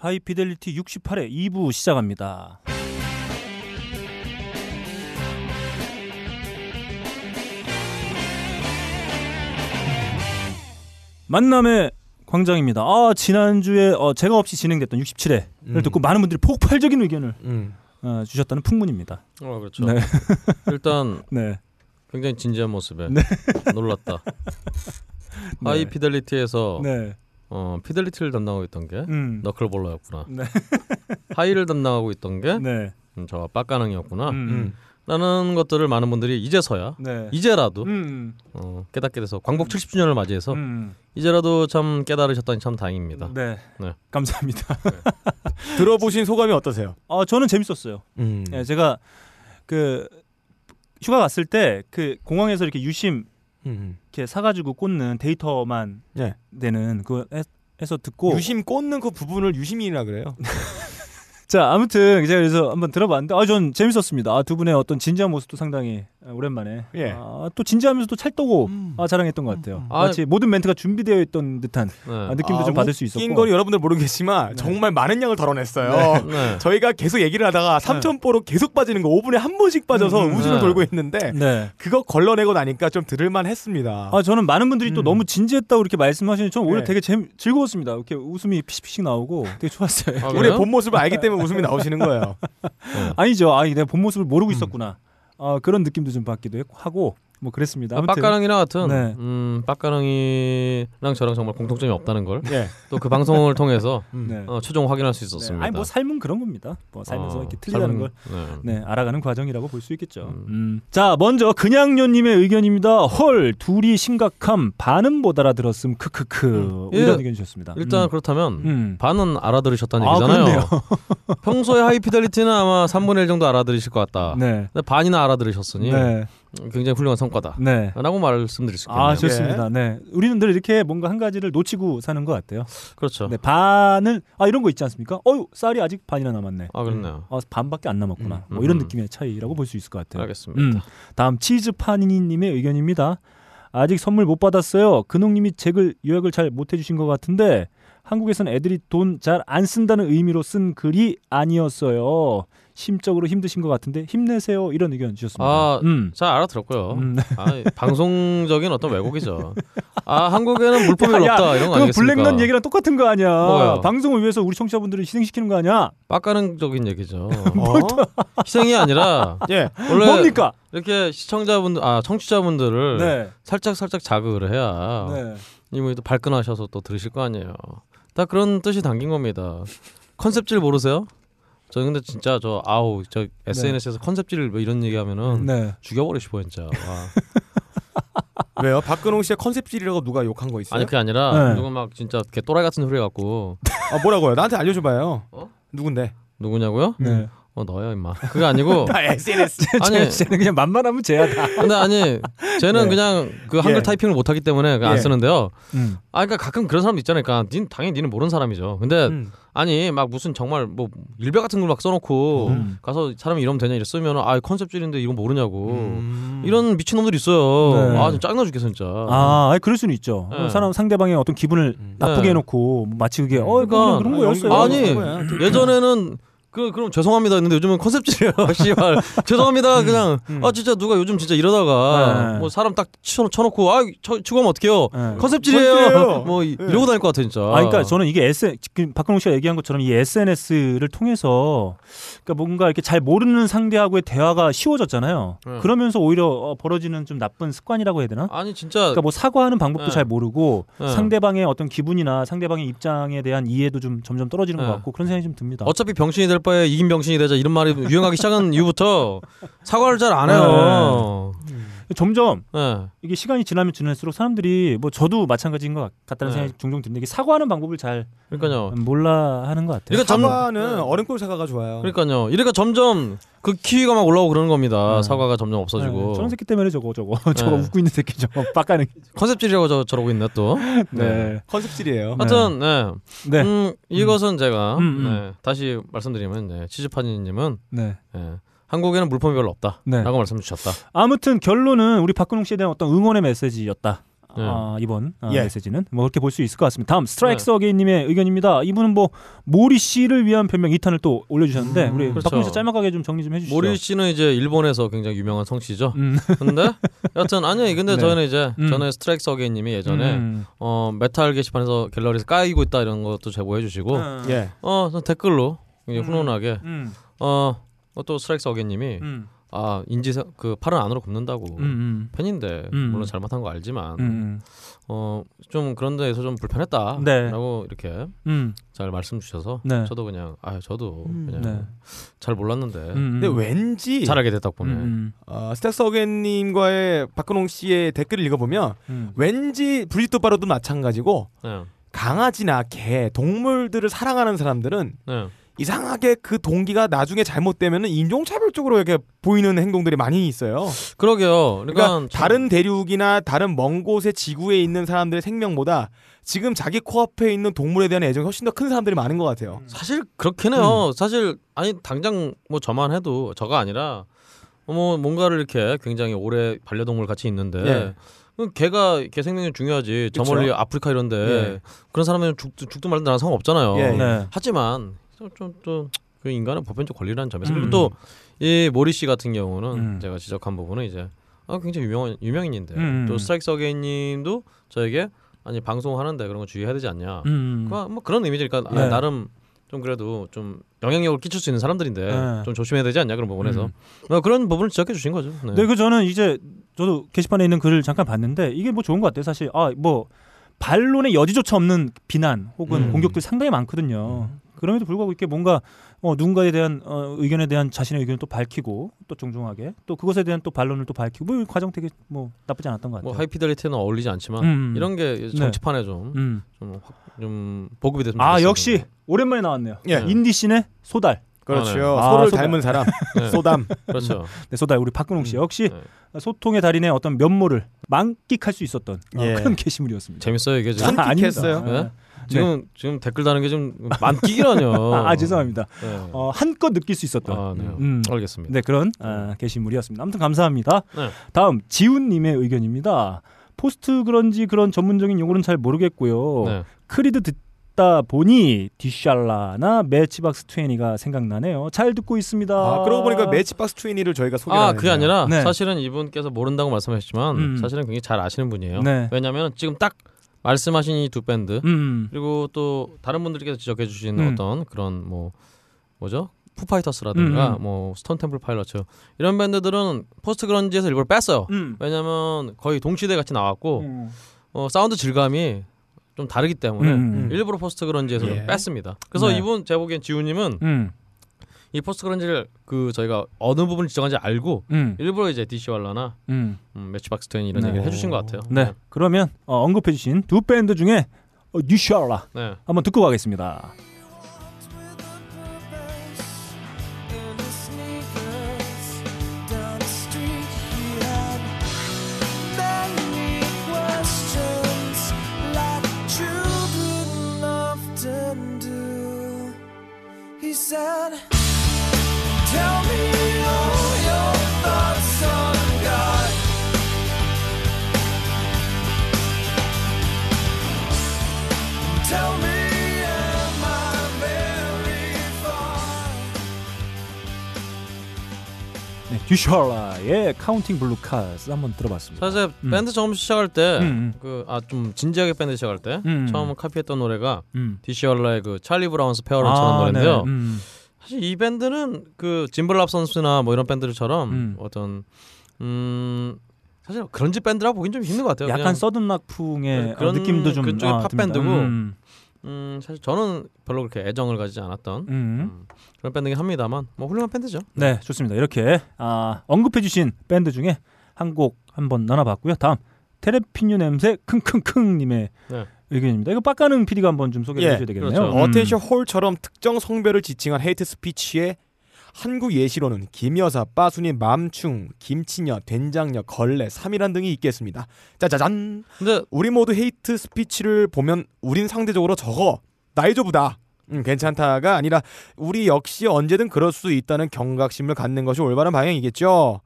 하이피델리티 68회 2부 시작합니다. 만남의 광장입니다. 아 지난주에 어, 제가 없이 진행됐던 67회를 음. 듣고 많은 분들이 폭발적인 의견을 음. 어, 주셨다는 풍문입니다. 어 그렇죠. 네. 일단 네. 굉장히 진지한 모습에 네. 놀랐다. 네. 하이 피델리티에서 네. 어, 피델리티를 담당하고 있던 게 음. 너클볼러였구나. 네. 하이를 담당하고 있던 게 네. 음, 저와 빡가능이었구나. 음. 음. 라는 것들을 많은 분들이 이제서야 네. 이제라도 음. 어, 깨닫게 돼서 광복 70주년을 맞이해서 음. 이제라도 참 깨달으셨다니 참 다행입니다. 네. 네. 감사합니다. 들어보신 소감이 어떠세요? 아 저는 재밌었어요. 음. 예, 제가 그 휴가 갔을 때 그 공항에서 이렇게 유심 음. 이렇게 사가지고 꽂는 데이터만 네. 되는 그거 해- 해서 듣고 유심 꽂는 그 부분을 유심이라 그래요. 자 아무튼 제가 그래서 한번 들어봤는데 아 전 재밌었습니다. 아, 두 분의 어떤 진지한 모습도 상당히 오랜만에 예. 아, 또 진지하면서도 찰떡고 음. 아, 자랑했던 것 같아요. 아, 마치 모든 멘트가 준비되어 있던 듯한 네. 아, 느낌도 좀 받을 수 있었고 낀 거는 여러분들 모르겠지만 네. 정말 많은 양을 덜어냈어요. 네. 저희가 계속 얘기를 하다가 3,000보로 계속 빠지는 거 5분에 한 번씩 빠져서 음, 우주를 네. 돌고 있는데 네. 그거 걸러내고 나니까 좀 들을만 했습니다. 아 저는 많은 분들이 또 음. 너무 진지했다고 이렇게 말씀하시니 저는 오히려 네. 되게 재, 즐거웠습니다. 이렇게 웃음이 피식피식 나오고 되게 좋았어요. 아, 우리의? 본 모습을 알기 때문에 웃음이 나오시는 거예요. 아니죠. 아, 내가 본 모습을 모르고 음. 있었구나. 아, 그런 느낌도 좀 받기도 하고 뭐 그랬습니다. 아무튼 빡가능이랑 같은 네. 음, 빡가능이랑 저랑 정말 공통점이 없다는 걸또 예. 그 방송을 통해서 음. 네. 어, 최종 확인할 수 네. 있었습니다. 아니 뭐 삶은 그런 겁니다. 뭐 살면서 어, 이렇게 틀리다는 걸 네. 네, 알아가는 과정이라고 볼 수 있겠죠. 음. 음. 자, 먼저 그냥요님의 의견입니다. 헐, 둘이 심각함, 반은 못 알아들었음, 크크크 음. 이런 예. 의견 주셨습니다. 일단 음. 그렇다면 음. 반은 알아들으셨다는 아, 얘기잖아요. 평소에 하이피델리티는 아마 3분의 1 정도 알아들으실 것 같다. 네, 반이나 알아들으셨으니 네, 굉장히 훌륭한 성과다. 네. 라고 말씀드릴 수 있겠네요. 아, 좋습니다. 네, 우리는 늘 이렇게 뭔가 한 가지를 놓치고 사는 것 같아요. 그렇죠. 네, 반을 아 이런 거 있지 않습니까? 어유 쌀이 아직 반이나 남았네. 아 그렇네요. 아, 반밖에 안 남았구나. 음, 뭐 이런 음. 느낌의 차이라고 볼 수 있을 것 같아요. 알겠습니다. 음, 다음 치즈파니님의 의견입니다. 아직 선물 못 받았어요. 근홍 님이 책을 요약을 잘 못 해 주신 것 같은데 한국에서는 애들이 돈 잘 안 쓴다는 의미로 쓴 글이 아니었어요. 심적으로 힘드신 것 같은데 힘내세요. 이런 의견 주셨습니다. 아, 음. 잘 알아들었고요. 음. 아, 방송적인 어떤 왜곡이죠. 아 한국에는 물품이 야, 없다 이런 거 아니겠습니까? 블랙런 얘기랑 똑같은 거 아니야. 뭐가요? 방송을 위해서 우리 청취자분들을 희생시키는 거 아니야? 빡가능적인 얘기죠. 어? 희생이 아니라 예. 원래 뭡니까? 이렇게 시청자분들 아 청취자분들을 네. 살짝 살짝 자극을 해야 네. 이분이 또 발끈하셔서 또 들으실 거 아니에요. 다 그런 뜻이 담긴 겁니다. 컨셉질 모르세요? 저 근데 진짜 저 아우 저 SNS에서 컨셉질 뭐 이런 얘기하면은 네. 죽여버리고 싶어 진짜. 와. 왜요? 박근홍 씨의 컨셉질이라고 누가 욕한 거 있어요? 아니 그게 아니라 네. 누구 막 진짜 개 또라이 같은 소리 갖고 아 뭐라고요? 나한테 알려줘봐요. 어? 누군데? 누구냐고요? 네. 어 너야 임마. 그게 아니고 아 SNS. 아니 쟤는 그냥 만만하면 쟤야 다. 근데 아니 쟤는 네. 그냥 그 한글 예. 타이핑을 못하기 때문에 그냥 안 예. 쓰는데요. 음. 아 그러니까 가끔 그런 사람도 있잖아요. 그러니까 닌 당연히 니는 모르는 사람이죠. 근데 음. 아니 막 무슨 정말 뭐 일배 같은 걸 막 써놓고 음. 가서 사람이 이러면 되냐 이래 쓰면 아 컨셉질인데 이건 모르냐고 음. 이런 미친 놈들 이 있어요. 네. 아 진짜 짜증나 죽겠어 진짜. 아, 아니, 그럴 수는 있죠. 네. 사람 상대방의 어떤 기분을 음. 나쁘게 네. 해놓고 뭐 마치 그게 어 그러니까 그런 거였어요. 아니. 예전에는 그 그럼 죄송합니다 했는데 요즘은 컨셉질이에요. 씨발 죄송합니다 그냥 음. 아 진짜 누가 요즘 진짜 이러다가 네. 뭐 사람 딱 쳐, 쳐놓고 아 하면 어떡해요. 네. 컨셉질이에요. 컨셉질이에요. 뭐 이, 네. 이러고 다닐 것 같아 진짜. 아, 그러니까 저는 이게 S, 박근홍 씨가 얘기한 것처럼 이 SNS를 통해서 그러니까 뭔가 이렇게 잘 모르는 상대하고의 대화가 쉬워졌잖아요. 네. 그러면서 오히려 어, 벌어지는 좀 나쁜 습관이라고 해야 되나? 아니 진짜 그러니까 뭐 사과하는 방법도 네. 잘 모르고 네. 상대방의 어떤 기분이나 상대방의 입장에 대한 이해도 좀 점점 떨어지는 네. 것 같고 그런 생각이 좀 듭니다. 어차피 병신이 될 바에 이긴 병신이 되자 이런 말이 유행하기 시작한 이후부터 사과를 잘 안 해요. 점점 네. 이게 시간이 지나면 지날수록 사람들이 뭐 저도 마찬가지인 것 같다는 네. 생각이 종종 드는데 이게 사과하는 방법을 잘 그러니까요. 몰라 하는 것 같아요. 그러니까 점- 사과는 네. 어른꼴 사과가 좋아요. 그러니까요. 이러니까 점점 그 키위가 막 올라오고 그러는 겁니다. 네. 사과가 점점 없어지고. 네, 저런 새끼 때문에 저거 저거 저거 네. 웃고 있는 새끼 저거 빡가는 컨셉질이라고 저, 저러고 있네 또. 네. 컨셉질이에요. 하여튼 네. 네. 음, 이것은 제가 음, 음. 네, 다시 말씀드리면 네, 치즈파니님은 네. 네, 한국에는 물품이 별로 없다라고 네. 말씀 주셨다. 아무튼 결론은 우리 박근홍 씨에 대한 어떤 응원의 메시지였다. 아, 이번 아, 예. 메시지는 뭐 그렇게 볼 수 있을 것 같습니다. 다음 스트라이크 어게인님의 의견입니다. 이분은 뭐 모리 씨를 위한 별명 2탄을 또 올려주셨는데 음, 우리 그렇죠. 박근혜 씨 짤막하게 좀 정리 좀 해주시죠. 모리 씨는 이제 일본에서 굉장히 유명한 성씨죠. 음. 근데 여튼 아니요. 근데 네. 저는 이제 음. 전에 스트라이크 서게님이 예전에 음. 어 메탈 게시판에서 갤러리에서 까이고 있다 이런 것도 제보해 주시고 음. 예. 어저 댓글로 굉장히 음. 훈훈하게 음. 어 또 스트라이크 서게님이 음. 아 인지 그 팔은 안으로 굽는다고 음. 음. 팬인데 음. 물론 잘못한 거 알지만 음. 어좀 그런 데에서 좀 불편했다라고 네. 이렇게 음. 잘 말씀 주셔서 네. 저도 그냥 아 저도 음. 그냥 네. 잘 몰랐는데 음. 근데 왠지 잘하게 됐다 보네. 음. 어, 스택스 어겐님과의 박근홍 씨의 댓글을 읽어보면 음. 왠지 브리또 바로도 마찬가지고 네. 강아지나 개, 동물들을 사랑하는 사람들은 네. 이상하게 그 동기가 나중에 잘못되면 인종차별적으로 이렇게 보이는 행동들이 많이 있어요. 그러게요. 그러니까, 그러니까 참- 다른 대륙이나 다른 먼 곳의 지구에 있는 사람들의 생명보다 지금 자기 코앞에 있는 동물에 대한 애정이 훨씬 더 큰 사람들이 많은 것 같아요. 사실 그렇긴 해요. 사실 아니 당장 뭐 저만 해도 저가 아니라 뭐 뭔가를 이렇게 굉장히 오래 반려동물 같이 있는데 예. 그 걔가 걔 생명이 중요하지. 저 그쵸. 멀리 아프리카 이런데 예. 그런 사람은 죽, 죽든 말든 나랑 상관없잖아요. 예, 예. 네. 하지만 좀또 그 인간은 보편적 권리라는 점에서 음. 그리고 또이 모리 씨 같은 경우는 음. 제가 지적한 부분은 이제 아, 굉장히 유명한 유명인인데 음. 또 스트라이크 서게인님도 저에게 아니 방송하는데 그런 거 주의해야 되지 않냐. 음. 그, 뭐 그런 의미니까 아, 네. 나름 좀 그래도 좀 영향력을 끼칠 수 있는 사람들인데 네. 좀 조심해야 되지 않냐 그런 부분에서 음. 어, 그런 부분을 지적해 주신 거죠. 네. 네, 그 저는 이제 저도 게시판에 있는 글을 잠깐 봤는데 이게 뭐 좋은 것 같아요. 사실 아뭐 반론의 여지조차 없는 비난 혹은 음. 공격들 상당히 많거든요. 그럼에도 불구하고 이렇게 뭔가 어, 누군가에 대한 어, 의견에 대한 자신의 의견을 또 밝히고 또 정중하게 또 그것에 대한 또 반론을 또 밝히고 뭐이 과정 되게 뭐 나쁘지 않았던 것 같아요. 뭐 하이피델리티는 어울리지 않지만 음. 이런 게 정치판에 좀, 음. 좀, 확- 좀 보급이 됐으면 아. 역시 오랜만에 나왔네요. 예. 인디 씬의 소달. 그렇죠. 아, 소를 소담. 닮은 사람, 네. 소담. 그렇죠. 네, 소달 우리 박근홍 씨 음. 역시 네. 소통의 달인의 어떤 면모를 만끽할 수 있었던 어, 예. 그런 게시물이었습니다. 재밌어요 이게 지금. 선- 아닙니다. 선택했어요. 아, 네? 지금 지금 댓글 다는 게 좀 만끼기라뇨. 아, 아, 죄송합니다. 네. 어, 한껏 느낄 수 있었던 아, 네. 음. 알겠습니다. 네 그런 아, 게시물이었습니다. 아무튼 감사합니다. 네. 다음 지훈님의 의견입니다. post grunge 그런 전문적인 용어는 잘 모르겠고요. 네. Creed 듣다 보니 Dishwalla나 Matchbox 20가 생각나네요. 잘 듣고 있습니다. 아, 그러고 보니까 Matchbox Twenty를 저희가 소개를 아안 그게. 아니라 네. 사실은 이분께서 모른다고 말씀하셨지만 음. 사실은 굉장히 잘 아시는 분이에요. 네. 왜냐하면 지금 딱 말씀하신 이 두 밴드 음. 그리고 또 다른 분들께서 지적해 주신 음. 어떤 그런 뭐 뭐죠? Foo Fighters라든가 음, 음. 뭐 Stone Temple Pilots 이런 밴드들은 post grunge에서 일부러 뺐어요. 음. 왜냐면 거의 동시대 같이 나왔고 음. 어, 사운드 질감이 좀 다르기 때문에 음. 일부러 post grunge에서 좀 예. 뺐습니다. 그래서 네. 이분 제가 보기엔 지우님은 음. 이 post grunge를 그 저희가 어느 부분을 지적한지 알고 음. 일부러 이제 Dishwalla나 음. 음, Matchbox Twenty 이런 네. 얘기를 해주신 것 같아요. 네. 그러면 어, 언급해주신 두 밴드 중에 어, Dishwalla 네. 한번 듣고 가겠습니다. 네, Dishwalla의 Counting Blue Cars 한번 들어봤습니다. 사실 음. 밴드 처음 시작할 때 음, 그아 좀 진지하게 밴드 시작할 때 음. 처음 카피했던 노래가 음. 왈라의 그 Charlie Brown's Parents란 아, 노래인데요. 네. 음. 사실 이 밴드는 그 짐블랍 선수나 뭐 이런 밴드들처럼 음. 어떤 음 사실 그런지 밴드라 보긴 좀 힘든 것 같아요. 약간 Southern rock풍의 네, 그런 어, 느낌도 좀 그쪽의 아, 팝 듭니다. 밴드고 음. 음 사실 저는 별로 그렇게 애정을 가지지 않았던 음. 음, 그런 밴드긴 합니다만 뭐 훌륭한 밴드죠. 네, 좋습니다. 이렇게 아, 언급해주신 밴드 중에 한 곡 한번 나눠봤고요. 다음 테레피뉴 냄새 킁킁킁님의 네. 의견입니다. 이거 빡가는 PD가 한번 좀 소개해 예, 주셔야 되겠네요. 그렇죠. 음. attention whore처럼 특정 성별을 지칭한 hate speech의 한국 예시로는 김여사, 빠순이, 맘충, 김치녀, 된장녀, 걸레, 삼일한 등이 있겠습니다. 짜자잔. 근데 우리 모두 hate speech를 보면 우린 상대적으로 적어 나이조부다. 음, 괜찮다가 아니라 우리 역시 언제든 그럴 수 있다는 경각심을 갖는 것이 올바른 방향이겠죠.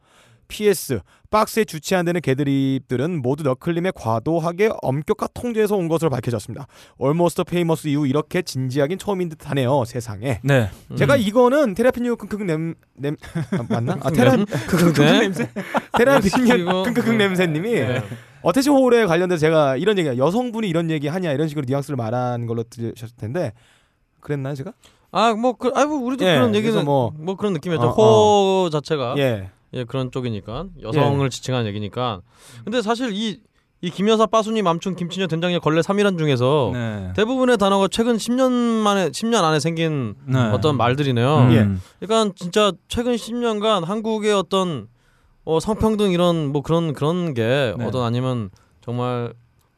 PS 박스에 주체 안 되는 개드립들은 모두 너클님의 과도하게 엄격한 통제에서 온 것으로 밝혀졌습니다. Almost Famous 이후 이렇게 진지하긴 처음인 듯하네요 세상에. 네. 음. 제가 이거는 테라피뉴 킁킁 냄냄 아, 맞나? 아 테라 네. 냄새 테라피뉴 그리고- 킁킁 냄새님이 네. 어태치 호울에 관련돼서 제가 이런 얘기 여성분이 이런 얘기 하냐 이런 식으로 뉘앙스를 말한 걸로 들으셨을 텐데 그랬나요 제가? 아 뭐 그, 아뭐 우리도 예, 그런 얘기는 뭐- 뭐, 그런 느낌이었죠. 어, 호 자체가 예. 예 그런 쪽이니까 여성을 지칭하는 얘기니까. 근데 사실 이 이 김여사 빠순이 맘충 김치녀 된장녀 걸레 삼일한 중에서 네. 대부분의 단어가 최근 10년 만에 10년 안에 생긴 네. 어떤 말들이네요. 음. 예. 그러니까 진짜 최근 10년간 한국의 어떤 어, 성평등 이런 뭐 그런 그런 게 네. 어떤 아니면 정말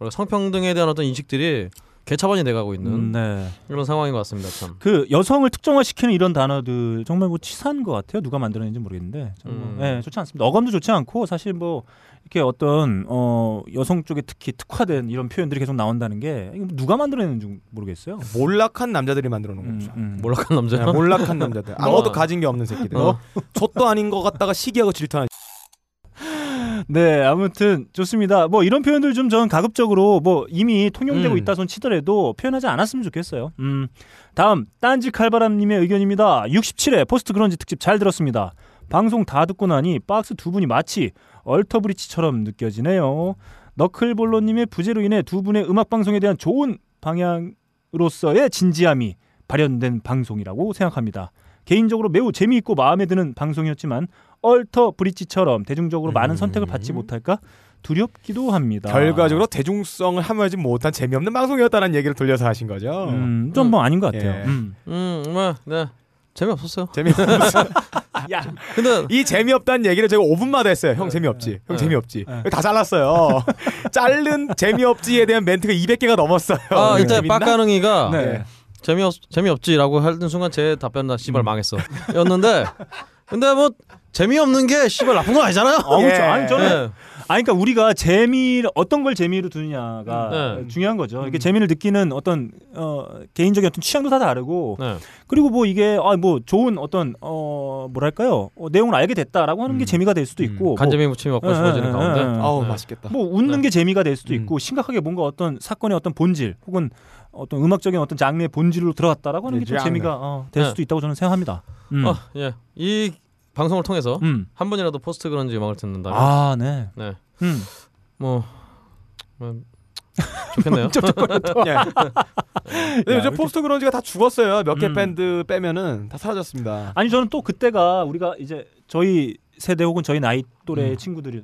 성평등에 대한 어떤 인식들이 개차반이 돼가고 있는 음, 네. 이런 상황인 것 같습니다. 참. 그 여성을 특정화시키는 이런 단어들 정말 뭐 치사한 것 같아요. 누가 만들었는지 모르겠는데 정말 음. 예, 좋지 않습니다. 어감도 좋지 않고 사실 뭐 이렇게 어떤 어 여성 쪽에 특히 특화된 이런 표현들이 계속 나온다는 게 누가 만들어냈는지 모르겠어요. 몰락한 남자들이 만들어 놓은 음, 거죠. 음. 몰락한 남자. 네, 몰락한 남자들. 아무것도 어. 가진 게 없는 새끼들. 어. 족도 아닌 것 같다가 시기하고 질투하는. 네, 아무튼 좋습니다. 뭐 이런 표현들 좀 저는 가급적으로 뭐 이미 통용되고 음. 있다 손 치더라도 표현하지 않았으면 좋겠어요. 음. 다음 딴지 칼바람님의 의견입니다. 67회 포스트 그런지 특집 잘 들었습니다. 방송 다 듣고 나니 박스 두 분이 마치 얼터브리치처럼 느껴지네요. 너클볼로님의 부재로 인해 두 분의 음악 방송에 대한 좋은 방향으로서의 진지함이 발현된 방송이라고 생각합니다. 개인적으로 매우 재미있고 마음에 드는 방송이었지만 얼터 브릿지처럼 대중적으로 많은 음. 선택을 받지 못할까 두렵기도 합니다. 결과적으로 대중성을 함유하지 못한 재미없는 방송이었다는 얘기를 돌려서 하신 거죠. 음, 좀뭐 아닌 것 같아요. 예. 음. 음, 뭐, 네. 재미없었어요. 재미없. 야, 근데 이 재미없다는 얘기를 제가 5분마다 했어요. 형 네. 재미없지. 형 네. 재미없지. 네. 다 잘랐어요. 자른 재미없지에 대한 멘트가 200개가 넘었어요. 아, 이때? 빡가능이가 네. 재미없 재미없지라고 하는 순간 제 답변 다 씨발 음. 망했어. 였는데 근데 뭐 재미없는 게 씨발 나쁜 거 아니잖아요. 어, 그렇죠. 예. 아니 저는 네. 아니 그러니까 우리가 재미 어떤 걸 재미로 두느냐가 네. 중요한 거죠. 이렇게 음. 재미를 느끼는 어떤 어, 개인적인 어떤 취향도 다 다르고 네. 그리고 뭐 이게 아 뭐 좋은 어떤 어 뭐랄까요 어, 내용을 알게 됐다라고 하는 게 음. 재미가 될 수도 음. 있고 간장미 무침이 먹고 예, 싶어지는 예, 가운데. 예, 예. 아우 네. 맛있겠다. 뭐 웃는 네. 게 재미가 될 수도 음. 있고 심각하게 뭔가 어떤 사건의 어떤 본질 혹은 어떤 음악적인 어떤 장르의 본질로 들어갔다라고 하는 게좀 장르. 재미가 어, 될 네. 수도 있다고 저는 생각합니다. 음. 어, 예. 이 방송을 통해서 음. 한 번이라도 post grunge 음악을 듣는다면 아, 네. 네. 음. 뭐, 뭐 좋겠네요. 예. 근데 야, 요즘 이렇게- post grunge가 다 죽었어요. 몇 개 음. 밴드 빼면은 다 사라졌습니다. 아니 저는 또 그때가 우리가 이제 저희 세대 혹은 저희 나이 또래 음. 친구들이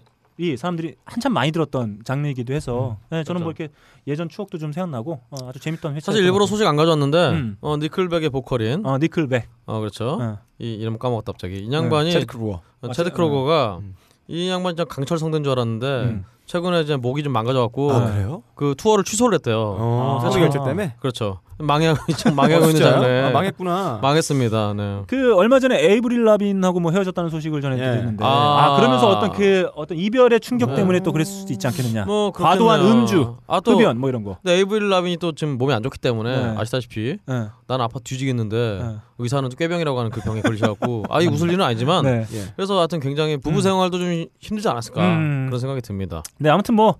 사람들이 한참 많이 들었던 장르이기도 해서 네, 저는 뭐 이렇게 예전 추억도 좀 생각나고 어, 아주 재밌던 회차. 사실 일부러 소식 안 가져왔는데 음. 어, Nickelback의 보컬인 어, 어 Nickelback. 그렇죠. 어. 이 이름 까먹었다 갑자기. 이 양반이 Chad Kroeger. 어, 아, Chad Cha- Kroeger가 음. 이 양반이 좀 강철 성대인 줄 알았는데 음. 최근에 이제 목이 좀 망가져갖고 아 그래요? 그 투어를 취소를 했대요. 어, 아. 결절 때문에. 그렇죠. 망하고 좀 망하고 어, 있는? 장르. 아, 망했구나. 망했습니다. 네. 그 얼마 전에 Avril Lavigne하고 뭐 헤어졌다는 소식을 전해드렸는데 예. 아, 아. 그러면서 어떤 그 어떤 이별의 충격 네. 때문에 또 그랬을 수도 있지 않겠느냐. 뭐 과도한 그렇겠네요. 음주, 아, 또 흡연 뭐 이런 거. 근데 Avril Lavigne이 또 지금 몸이 안 좋기 때문에 네. 아시다시피 예. 난 아파 뒤지겠는데 예. 의사는 또 꾀병이라고 하는 그 병에 걸리셔갖고 아이 웃을 일은 아니지만 네. 예. 그래서 하여튼 굉장히 부부 음. 생활도 좀 힘들지 않았을까 음. 그런 생각이 듭니다. 네 아무튼 뭐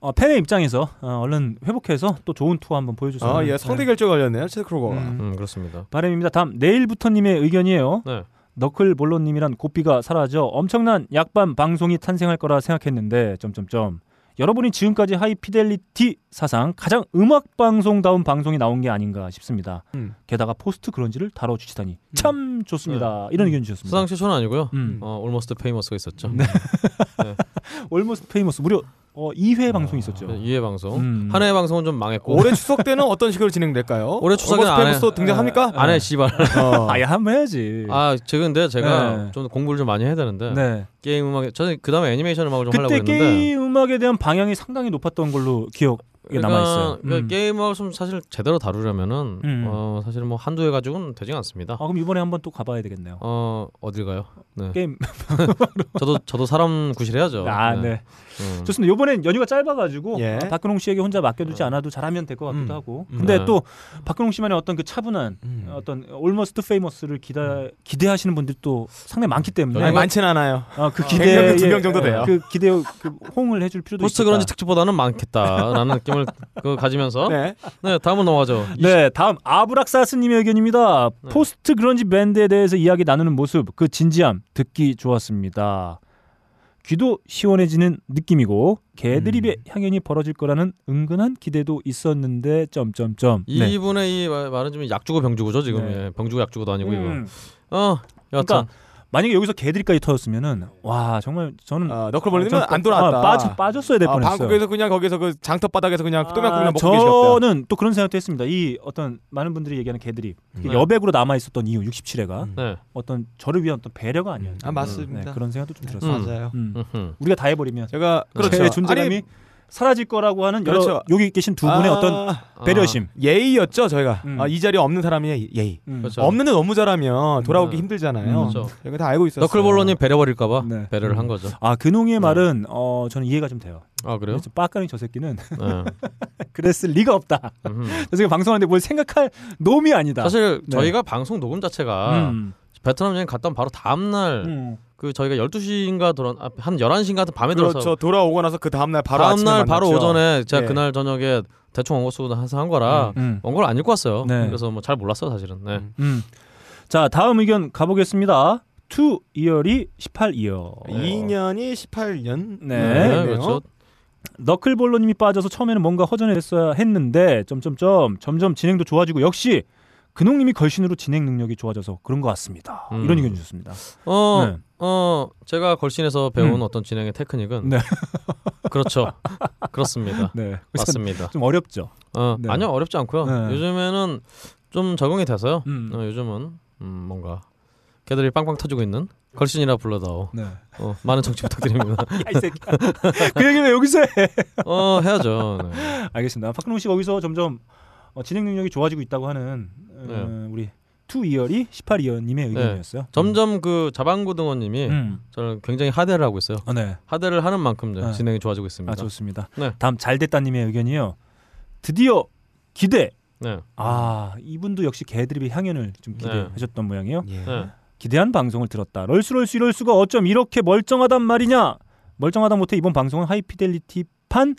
어, 팬의 입장에서 어, 얼른 회복해서 또 좋은 투어 한번 보여주세요. 아, 예, 성대 결절 걸렸네요. Chad Kroeger가. 음. 음 그렇습니다. 바람입니다. 다음 내일부터님의 의견이에요. 네. 너클볼러님이란 고삐가 사라져 엄청난 약빤 방송이 탄생할 거라 생각했는데 점점점 여러분이 지금까지 하이피델리티 사상 가장 음악 방송다운 방송이 나온 게 아닌가 싶습니다. 음. 게다가 post grunge를 다뤄 주시다니 참 좋습니다. 이런 의견 주셨습니다. 사상 최초는 아니고요. 음. 어 Almost Famous가 있었죠. 네. Almost Famous 무려 어, 2회 방송 이 있었죠. 네, 2회 방송. 음. 한 해 방송은 좀 망했고 올해 추석 때는 어떤 식으로 진행될까요? 올해 추석에는 안 해. 페이스 등장합니까? 안 해 씨발. 어. 아예 한번 해야지. 아 근데 제가 네. 좀 공부를 좀 많이 해야 되는데 네. 게임 음악 저는 그 다음에 애니메이션 음악을 좀 하려고 그때 했는데 게임 음악에 대한 반향이 상당히 높았던 걸로 기억. 그러니까, 남아 있어요. 그러니까 음. 게임을 좀 사실 제대로 다루려면은 음. 어 사실 뭐 한두 해 가지고는 되지 않습니다. 아 그럼 이번에 한번 또 가봐야 되겠네요. 어 어딜 가요? 네. 게임 저도 저도 사람 구실해야죠. 아 네. 음. 좋습니다. 이번엔 연휴가 짧아가지고 예. 아, 박근홍 씨에게 혼자 맡겨두지 않아도 잘하면 될 것 같기도 음. 하고. 음. 근데 네. 또 박근홍 씨만의 어떤 그 차분한 음. 어떤 Almost Famous를 기다 기대하시는 분들이 또 상당히 많기 때문에 아니, 많지는 않아요. 아, 그백 기대에 명, 두명 정도 돼요. 그 기대 그 호응을 해줄 필요도 post. grunge 특집보다는 많겠다라는 느낌을 그 가지면서 네. 네. 다음으로 넘어가죠. 네, 다음 아브락사스님의 의견입니다. 네. post grunge 밴드에 대해서 이야기 나누는 모습, 그 진지함 듣기 좋았습니다. 귀도 시원해지는 느낌이고 개드립의 음. 향연이 벌어질 거라는 은근한 기대도 있었는데 점점점. 네. 이분의 이 말- 말은 좀 약주고 병주고죠 지금 네. 예, 병주고 약주고도 아니고 음. 이거. 어 여튼 그러니까 만약에 여기서 개드립까지 터졌으면은 와 정말 저는 어, 너클볼리는 전- 안 돌아왔다. 아, 빠져 빠졌어야 될 아, 뻔했어요. 방콕에서 그냥 거기서 그 장터 바닥에서 그냥 똠양꿍이나 먹고 계셨다. 저는 또 그런 생각도 했습니다. 이 어떤 많은 분들이 얘기하는 개드립 음. 여백으로 남아 있었던 이유 67회가 음. 네. 어떤 저를 위한 어떤 배려가 아니었나. 아 맞습니다. 네, 그런 생각도 좀 들었어요. 음. 맞아요. 음. 우리가 다 해버리면 제가 제 그렇죠. 존재감이 아니, 사라질 거라고 하는 여러 그렇죠. 여기 계신 두 분의 아, 어떤 배려심. 예의였죠 저희가. 음. 아, 이 자리에 없는 사람이 예의. 음. 그렇죠. 없는데 너무 잘하면 돌아오기 음. 힘들잖아요. 음. 그렇죠. 저희가 다 알고 있었어요. 너클볼러님 배려버릴까봐 네. 배려를 음. 한 거죠. 아 근홍이의 네. 말은 어 저는 이해가 좀 돼요. 아 그래요? 빡가는 저 새끼는 네. 그랬을 리가 없다. 음흠. 저 새끼 방송하는데 뭘 생각할 놈이 아니다. 사실 네. 저희가 방송 녹음 자체가 음. 베트남 여행 갔다 온 바로 다음 날 음. 그 저희가 12시인가 돌아 아, 한 11시인가 밤에 그렇죠. 들어서 돌아오고 나서 그 다음 날 바로 다음 아침에 날 바로 만났죠. 오전에 제가 예. 그날 저녁에 대충 원고 쓰고 항상 한 거라 음. 원고를 안 읽고 왔어요. 네. 그래서 뭐 잘 몰랐어 사실은. 네. 음. 음. 자 다음 의견 가보겠습니다. 투 이열이 18이열. 2년이 18년. 네. 네, 그렇죠. 너클볼러님이 빠져서 처음에는 뭔가 허전했어야 했는데 점점점 점점 진행도 좋아지고 역시 근홍님이 걸신으로 진행 능력이 좋아져서 그런 것 같습니다. 음. 이런 의견 주셨습니다. 어, 네. 어, 제가 걸신에서 배운 음. 어떤 진행의 테크닉은 네. 그렇죠. 그렇습니다. 네, 맞습니다. 좀 어렵죠. 어, 네. 아니요 어렵지 않고요. 네. 요즘에는 좀 적응이 돼서요. 음. 어, 요즘은 음, 뭔가 걔들이 빵빵 터지고 있는 걸신이라 불러다오. 네. 어, 많은 청취 부탁드립니다. 야이 새끼야. 그 얘기 왜 여기서 해? 어, 해야죠. 네. 알겠습니다. 박근홍 씨가 여기서 점점 어, 진행 능력이 좋아지고 있다고 하는 어, 네. 우리 투 이열이 18이열님의 의견이었어요. 점점 그 자방고등어님이 음. 저는 굉장히 하대를 하고 있어요. 어, 네. 하대를 하는 만큼 네. 진행이 좋아지고 있습니다. 아 좋습니다. 네. 다음 잘됐다님의 의견이요. 드디어 기대. 네. 아 이분도 역시 개드립의 향연을 좀 기대하셨던 모양이에요. 예. 네. 기대한 방송을 들었다. 럴수 럴수 이럴 수가 어쩜 이렇게 멀쩡하단 말이냐. 멀쩡하다 못해 이번 방송은 하이피델리티판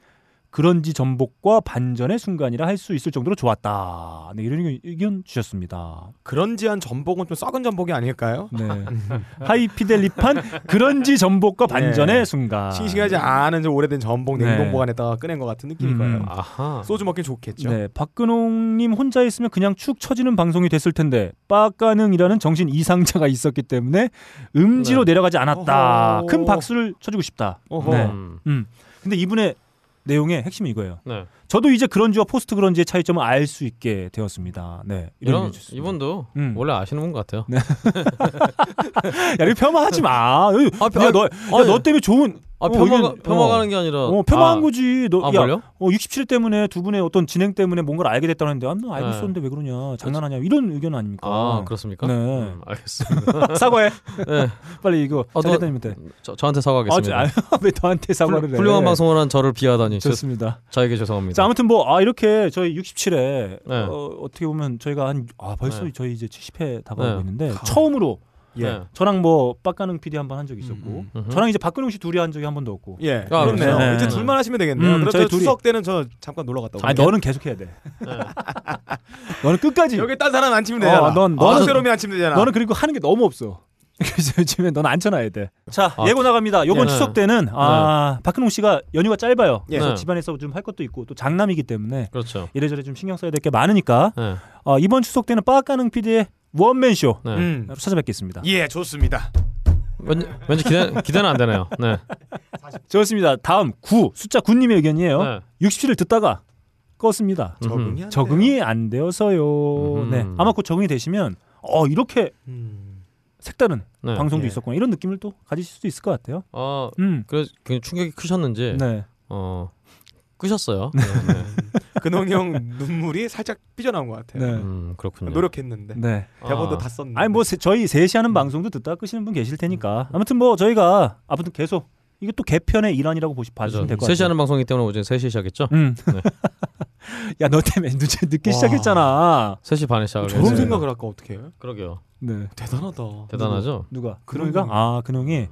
그런지 전복과 반전의 순간이라 할 수 있을 정도로 좋았다. 네, 이런 의견- 주셨습니다. 그런지한 전복은 좀 썩은 전복이 아닐까요? 네. 하이피델리판 그런지 전복과 반전의 네. 순간. 싱싱하지 않은 좀 오래된 전복 네. 냉동 보관에다가 꺼낸 것 같은 느낌일 음. 거예요. 아하. 소주 먹긴 좋겠죠. 네, 박근홍님 혼자 있으면 그냥 축 처지는 방송이 됐을 텐데 빠가능이라는 정신 이상자가 있었기 때문에 음지로 네. 내려가지 않았다. 어허. 큰 박수를 쳐주고 싶다. 어허. 네. 음. 음. 근데 이분의 내용의 핵심이 이거예요. 네. 저도 이제 grunge와 post grunge의 차이점을 알 수 있게 되었습니다. 네, 이런. 이분도 음. 원래 아시는 분 같아요. 야, 이거 폄하하지 마. 여기, 아, 야, 너, 야, 아니, 너 때문에 좋은 아, 어, 폄하가 의견- 폄하가는 게 아니라 어, 폄하한 아, 거지. 너, 아, 야, 뭘요? 어, 67회 때문에 두 분의 어떤 진행 때문에 뭔가를 알게 됐다는데, 아, 너 알고 네. 있었는데 왜 그러냐, 장난하냐, 이런 의견 아닙니까? 아, 그렇습니까? 네. 음, 알겠습니다. 사과해. 네. 빨리 이거 어, 너-. 저, 저한테 사과하겠습니다. 아, 저- 아, 왜 너한테 사과를 해? 훌륭한 방송을 한 저를 비하다니 저, 좋습니다. 저에게 죄송합니다. 자, 아무튼 뭐, 아, 이렇게 저희 67회, 네. 어, 어떻게 보면 저희가 한, 아, 벌써 네. 저희 이제 70회 다가오고 네. 있는데, 가- 처음으로, 예. 네. 저랑 뭐, 빡가능 PD 한 번 한 적이 있었고, 음, 음. 저랑 이제 박근홍 씨 둘이 한 적이 한 번도 없고. 예. 아, 그렇네요. 그렇죠. 이제 네. 둘만 하시면 되겠네요. 음, 둘이- 추석 때는 저 잠깐 놀러 갔다 올게요. 아니, 너는 계속 해야 돼. 네. 너는 끝까지. 여기 딴 사람 안 치면 되잖아. 어, 넌- 너는 너는- 세롬이 안 치면 되잖아. 너는 그리고 하는 게 너무 없어. 그래서 요즘에 넌 앉혀놔야 돼. 자, 아, 예고 나갑니다. 요번 네. 추석 때는 아, 박근홍 씨가 연휴가 짧아요. 예. 그래서 네. 집안에서 좀 할 것도 있고 또 장남이기 때문에 그렇죠. 이래저래 좀 신경 써야 될 게 많으니까 네. 어, 이번 추석 때는 빠까능 PD의 원맨 쇼 네. 음. 찾아뵙겠습니다. 예, 좋습니다. 왠지, 왠지 기대 기대는 안 되네요. 네. 좋습니다. 다음 9 숫자 9님의 의견이에요. 네. 67을 듣다가 껐습니다. 적응이 안 적응이 안 되어서요. 음. 네. 아마 곧 적응이 되시면 어 이렇게. 음. 색다른 네. 방송도 예. 있었구나 이런 느낌을 또 가지실 수 있을 것 같아요. 어, 음. 그래 굉장히 충격이 크셨는지 네. 어 끄셨어요. 네. 네. 근홍이 형 눈물이 살짝 삐져나온 것 같아요. 네. 음, 그렇군요. 노력했는데 네. 대본도 아. 다 썼는데. 아니 뭐 세- 저희 셋이 하는 방송도 듣다가 끄시는 분 계실 테니까 아무튼 뭐 저희가 아무튼 계속 이게 또 개편의 일환이라고 보시 봐주시면 될 것 같아요. 3시 하는 방송이기 때문에 오전 3시에 시작했죠? 음. 네. 야 너 때문에 늦게, 늦게 와. 시작했잖아. 3시 반에 시작을 저런 했어요. 생각을 할까 어떻게 해요? 그러게요. 네. 대단하다. 대단하죠? 누가? 근홍이. 근홍이가? 아 근홍이.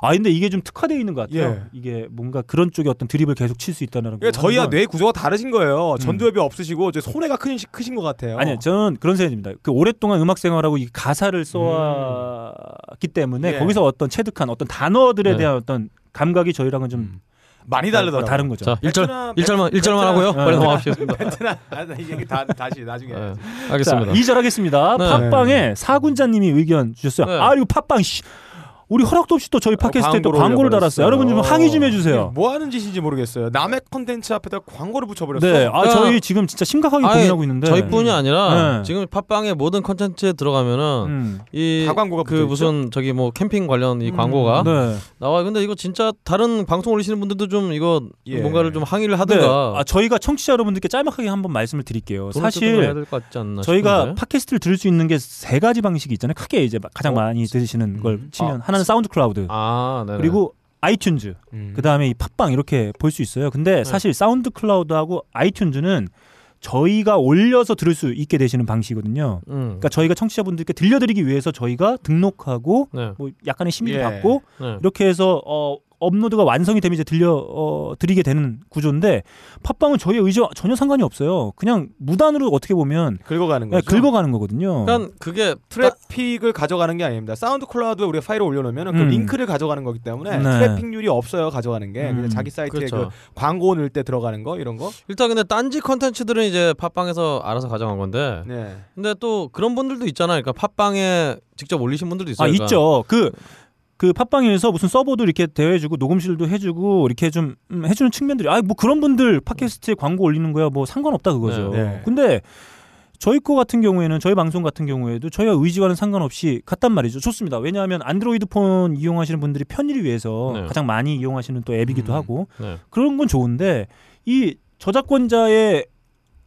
아 근데 이게 좀 특화되어 있는 것 같아요. 예. 이게 뭔가 그런 쪽에 어떤 드립을 계속 칠 수 있다는 거. 그러니까 저희와 뇌 구조가 다르신 거예요. 음. 전두엽이 없으시고 이제 손해가 큰, 크신 것 같아요. 아니요, 저는 그런 생각입니다. 그 오랫동안 음악 생활하고 이 가사를 써왔기 때문에 예. 거기서 어떤 체득한 어떤 단어들에 네. 대한 어떤 감각이 저희랑은 좀 음. 많이 다르더라고요. 어, 다른 거죠. 자, 1절 베트남- 1절만 1절만 하고요. 네. 빨리 넘어갑시다. 베트남 아, 나 이게 다 다시 나중에. 네. 알겠습니다. 자, 2절 하겠습니다. 네. 팟빵에 사군자님이 의견 주셨어요. 네. 아, 이거 팟빵 씨. 우리 허락도 없이 또 저희 팟캐스트에 또 광고를. 달았어요. 여러분 좀 항의 좀 해주세요. 뭐 하는 짓인지 모르겠어요. 남의 컨텐츠 앞에다 광고를 붙여버렸어. 네, 아 그러니까- 저희 지금 진짜 심각하게 아니, 고민하고 있는데. 저희뿐이 아니라 네. 지금 팟빵의 모든 컨텐츠에 들어가면은 음. 이다 광고가 그 붙어있죠? 무슨 저기 뭐 캠핑 관련 이 광고가 네. 나와. 요 근데 이거 진짜 다른 방송 올리시는 분들도 좀 이거 예. 뭔가를 좀 항의를 네. 하든가. 아, 저희가 청취자 여러분들께 짤막하게 한번 말씀을 드릴게요. 사실 될것 같지 않나 저희가 싶은데. 팟캐스트를 들을 수 있는 게 세 가지 방식이 있잖아요. 크게 이제 가장 어? 많이 들으시는 걸 음. 치면 아, 하나 는 SoundCloud 아, 네. 그리고 iTunes 음. 그다음에 이 팟빵 이렇게 볼 수 있어요. 근데 사실 SoundCloud하고 iTunes는 저희가 올려서 들을 수 있게 되시는 방식이거든요. 음. 그러니까 저희가 청취자분들께 들려드리기 위해서 저희가 등록하고 네. 뭐 약간의 심의를 예. 받고 네. 이렇게 해서 어 업로드가 완성이 되면 이제 들려 어, 드리게 되는 구조인데 팟빵은 저희의 의지와 전혀 상관이 없어요. 그냥 무단으로 어떻게 보면 긁어가는 그냥 거죠. 긁어가는 거거든요. 그러니까 그게 트래픽을 가져가는 게 아닙니다. SoundCloud에 우리가 파일을 올려놓으면 그 음. 링크를 가져가는 거기 때문에 네. 트래픽률이 없어요. 가져가는 게 음. 그냥 자기 사이트에 그렇죠. 그 광고 넣을 때 들어가는 거 이런 거. 일단 근데 딴지 컨텐츠들은 이제 팟빵에서 알아서 가져간 건데 네. 근데 또 그런 분들도 있잖아요. 그러니까 팟빵에 직접 올리신 분들도 있어요. 아 그러니까 있죠. 그 그 팟빵에서 무슨 서버도 이렇게 대여해주고 녹음실도 해주고 이렇게 좀 음, 해주는 측면들이 아 뭐 그런 분들 팟캐스트에 광고 올리는 거야 뭐 상관없다 그거죠. 네, 네. 근데 저희 거 같은 경우에는 저희 방송 같은 경우에도 저희가 의지와는 상관없이 갔단 말이죠. 좋습니다. 왜냐하면 안드로이드 폰 이용하시는 분들이 편의를 위해서 네. 가장 많이 이용하시는 또 앱이기도 음. 하고 네. 그런 건 좋은데 이 저작권자의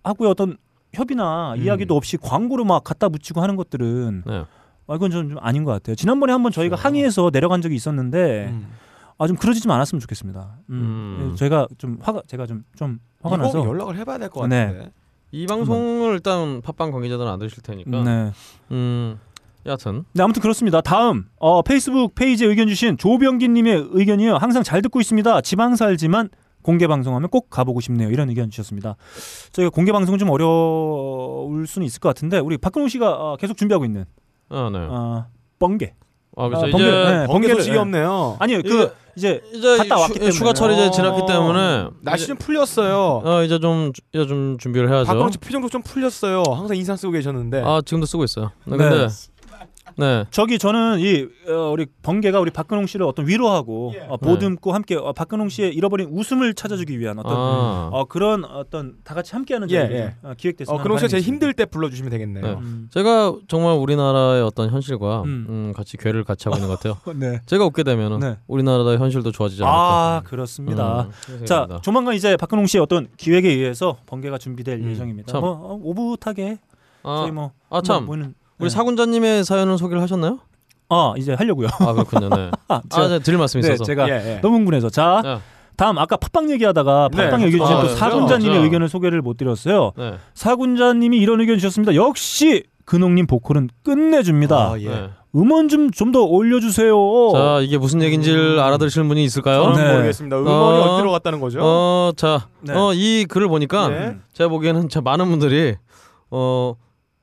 하고의 어떤 협의나 음. 이야기도 없이 광고를 막 갖다 붙이고 하는 것들은 네. 아, 이건 좀, 좀 아닌 것 같아요. 지난번에 한번 저희가 그렇죠. 항의해서 내려간 적이 있었는데 음. 아 좀 그러지 좀 않았으면 좋겠습니다. 음. 음. 예, 저희가 좀 화가 제가 좀 좀 화가 나서 연락을 해봐야 될것 네. 같은데. 이 방송을 일단 팟빵 관계자들은 안 들으실 테니까. 네. 음. 여하튼 네, 아무튼 그렇습니다. 다음 어, 페이스북 페이지에 의견 주신 조병기님의 의견이요. 항상 잘 듣고 있습니다. 지방 살지만 공개 방송하면 꼭 가보고 싶네요. 이런 의견 주셨습니다. 저희가 공개 방송은 좀 어려울 수는 있을 것 같은데 우리 박근홍 씨가 어, 계속 준비하고 있는 아, 네. 어, 번개. 아, 그렇죠. 아, 이제 번개, 네, 번개 소식이 네. 없네요. 아니요, 이게- 그 이제 이제 갔다 휴- 왔기 때문에. 휴가철이 이제 지났기 어, 때문에 날씨 좀 풀렸어요. 어 이제 좀 이제 좀 준비를 해야죠. 박광수 표정도 좀 풀렸어요. 항상 인상 쓰고 계셨는데. 아 지금도 쓰고 있어요. 네, 네. 근데 네. 저기 저는 이 어, 우리 번개가 우리 박근홍 씨를 어떤 위로하고 예. 어, 보듬고 함께 어, 박근홍 씨의 잃어버린 웃음을 찾아주기 위한 어떤 아. 어, 그런 어떤 다 같이 함께하는 예, 예. 어, 기획됐으면 어, 그럼 하는 제일 힘들 때 불러주시면 되겠네요. 네. 있습니다. 제가 정말 우리나라의 어떤 현실과 음. 음, 같이 괴를 같이 하고 있는 것 같아요. 음. 네. 제가 웃게 되면은 네. 우리나라의 현실도 좋아지지 않을까. 아 그렇습니다. 음, 자. 조만간 이제 박근홍 씨의 어떤 기획에 의해서 번개가 준비될 음, 예정입니다. 참. 뭐 어, 오붓하게 아, 저희 뭐 아, 참. 보이는 우리 네. 사군자님의 사연을 소개를 하셨나요? 아 이제 하려고요. 아 그렇군요. 네. 아, 아, 네, 드릴 말씀이 네, 있어서. 제가 예, 예. 너무 흥분해서 자 네. 다음 아까 팟빵 얘기하다가 네. 팟빵 얘기해 주신 아, 또 네. 사군자님의 그렇죠. 의견을 소개를 못 드렸어요. 네. 사군자님이 이런 의견 주셨습니다. 역시 근홍님 보컬은 끝내줍니다. 아, 예. 네. 음원 좀 좀 더 올려주세요. 자 이게 무슨 얘기인지를 알아들으시는 분이 있을까요? 저는 네. 모르겠습니다. 음원이 어. 어... 디로 갔다는 거죠? 어, 자, 네. 어, 이 글을 보니까 네. 제가 보기에는 참 많은 분들이 어,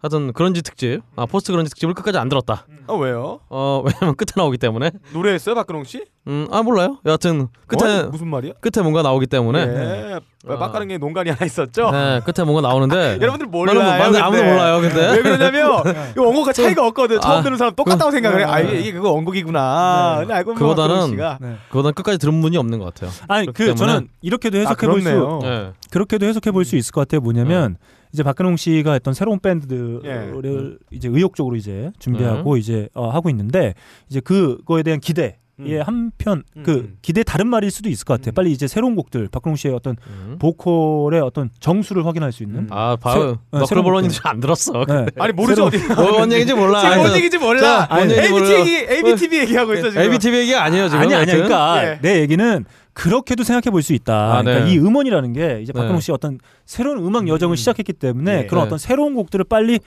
하여튼 그런지 특집, 아 post grunge 특집을 끝까지 안 들었다. 아 왜요? 어, 왜냐면 끝에 나오기 때문에. 노래했어요, 박근홍 씨? 음, 아 몰라요. 여하튼 끝에 어? 무슨 말이야? 끝에 뭔가 나오기 때문에. 예. 아. 빡가릉에 농간이 하나 있었죠? 네, 끝에 뭔가 나오는데. 여러분들 몰라요. 뭐- 나는 아무도 근데. 몰라요, 근데. 왜 그러냐면 이 원곡과 차이가 없거든. 처음 아, 듣는 사람 똑같다고 생각을 해. 아 이게, 이게 그거 원곡이구나. 네. 알고 보면 그보다는- 네. 그보다 끝까지 들은 분이 없는 것 같아요. 아니 그 때문에- 저는 이렇게도 해석해 볼수 그렇네요. 네. 그렇게도 해석해 볼 수 있을 것 같아요. 뭐냐면 이제 박근홍 씨가 했던 새로운 밴드를 이제 의욕적으로 이제 준비하고 이제 어, 하고 있는데 이제 그거에 대한 기대 예, 한편 음, 그 음. 기대 다른 말일 수도 있을 것 같아요. 음. 빨리 이제 새로운 곡들 박근홍 씨의 어떤 음. 보컬의 어떤 정수를 확인할 수 있는 음. 아, 새- 바로 어, 곡들. 안 들었어. 네. 아니 모르죠 뭔 얘기인지 몰라. 지금 뭔 얘기인지 몰라 자, 뭔 얘기인지 몰라. ABT 얘기 ABTV 얘기하고 있어 지금 ABTV 얘기 아니에요 지금. 아니 아니 하여튼. 그러니까 예. 내 얘기는 그렇게도 생각해 볼 수 있다. 아, 네. 그러니까 이 음원이라는 게 이제 네. 박근홍 씨 어떤 새로운 음악 여정을 음. 시작했기 때문에 예. 그런 네. 어떤 새로운 곡들을 빨리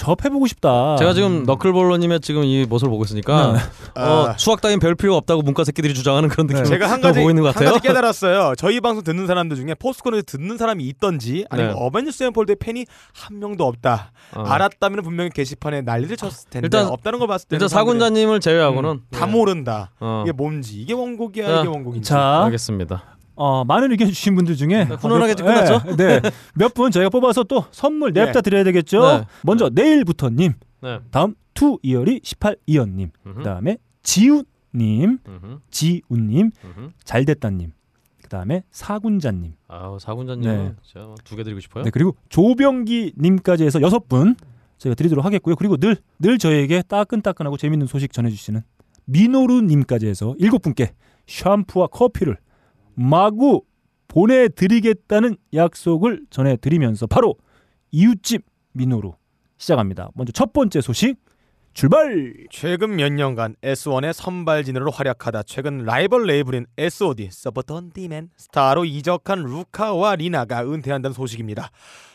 접해보고 싶다. 제가 지금 너클볼러님의 지금 이 모습을 보고 있으니까 네. 어, 아. 수학 따윈 별 필요 없다고 문과 새끼들이 주장하는 그런 느낌을 제가 한 가지 보고 있는 것한 같아요. 가지 깨달았어요. 저희 방송 듣는 사람들 중에 포스코너에서 듣는 사람이 있던지 아니면 네. 어벤져스 세븐폴드의 팬이 한 명도 없다. 어. 알았다면 분명히 게시판에 난리를 쳤을 텐데 일단- 없다는 걸 봤을 때 일단 사군자님을 제외하고는 음, 다 네. 모른다. 어. 이게 뭔지 이게 원곡이야 자, 이게 원곡인지. 자, 알겠습니다. 어, 많은 의견 주신 분들 중에 네, 훈훈하게 몇- 끝났죠? 네, 네. 몇 분 저희가 뽑아서 또 선물 네. 냅다 드려야 되겠죠. 네. 먼저 내일부터님, 네. 다음 투이어리 18 이연님, 음흠. 그다음에 지훈님, 음흠. 지훈님, 음흠. 잘됐다님, 그다음에 사군자님, 아우 사군자님 네. 제가 두개 드리고 싶어요. 네, 그리고 조병기님까지 해서 여섯 분 저희가 드리도록 하겠고요. 그리고 늘늘 저희에게 따끈따끈하고 재밌는 소식 전해주시는 미노루님까지 해서 일곱 분께 샴푸와 커피를 마구 보내드리겠다는 약속을 전해드리면서 바로 이웃집 미노루 시작합니다. 먼저 첫 번째 소식 출발. 최근 몇 년간 S1의 선발진으로 활약하다 최근 라이벌 레이블인 SOD Soft On Demand Star로 이적한 루카와 리나가 은퇴한다는 소식입니다.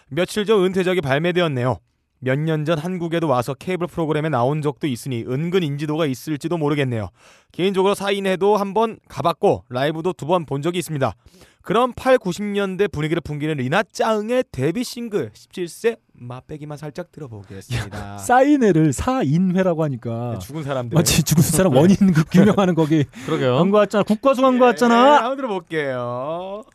며칠 전 은퇴작이 발매되었네요. 몇 년 전 한국에도 와서 케이블 프로그램에 나온 적도 있으니 은근 인지도가 있을지도 모르겠네요. 개인적으로 사인회도 한번 가봤고 라이브도 두 번 본 적이 있습니다. 그럼 8, 90년대 분위기를 풍기는 리나 짱의 데뷔 싱글 17세 맛배기만 살짝 들어보겠습니다. 사인회를 사인회라고 하니까 네, 죽은 사람들. 마치 죽은 사람 원인 그 규명하는 거기 그러게요. 간거 같잖아. 국과수 간거 예, 같잖아. 한번 들어볼게요.「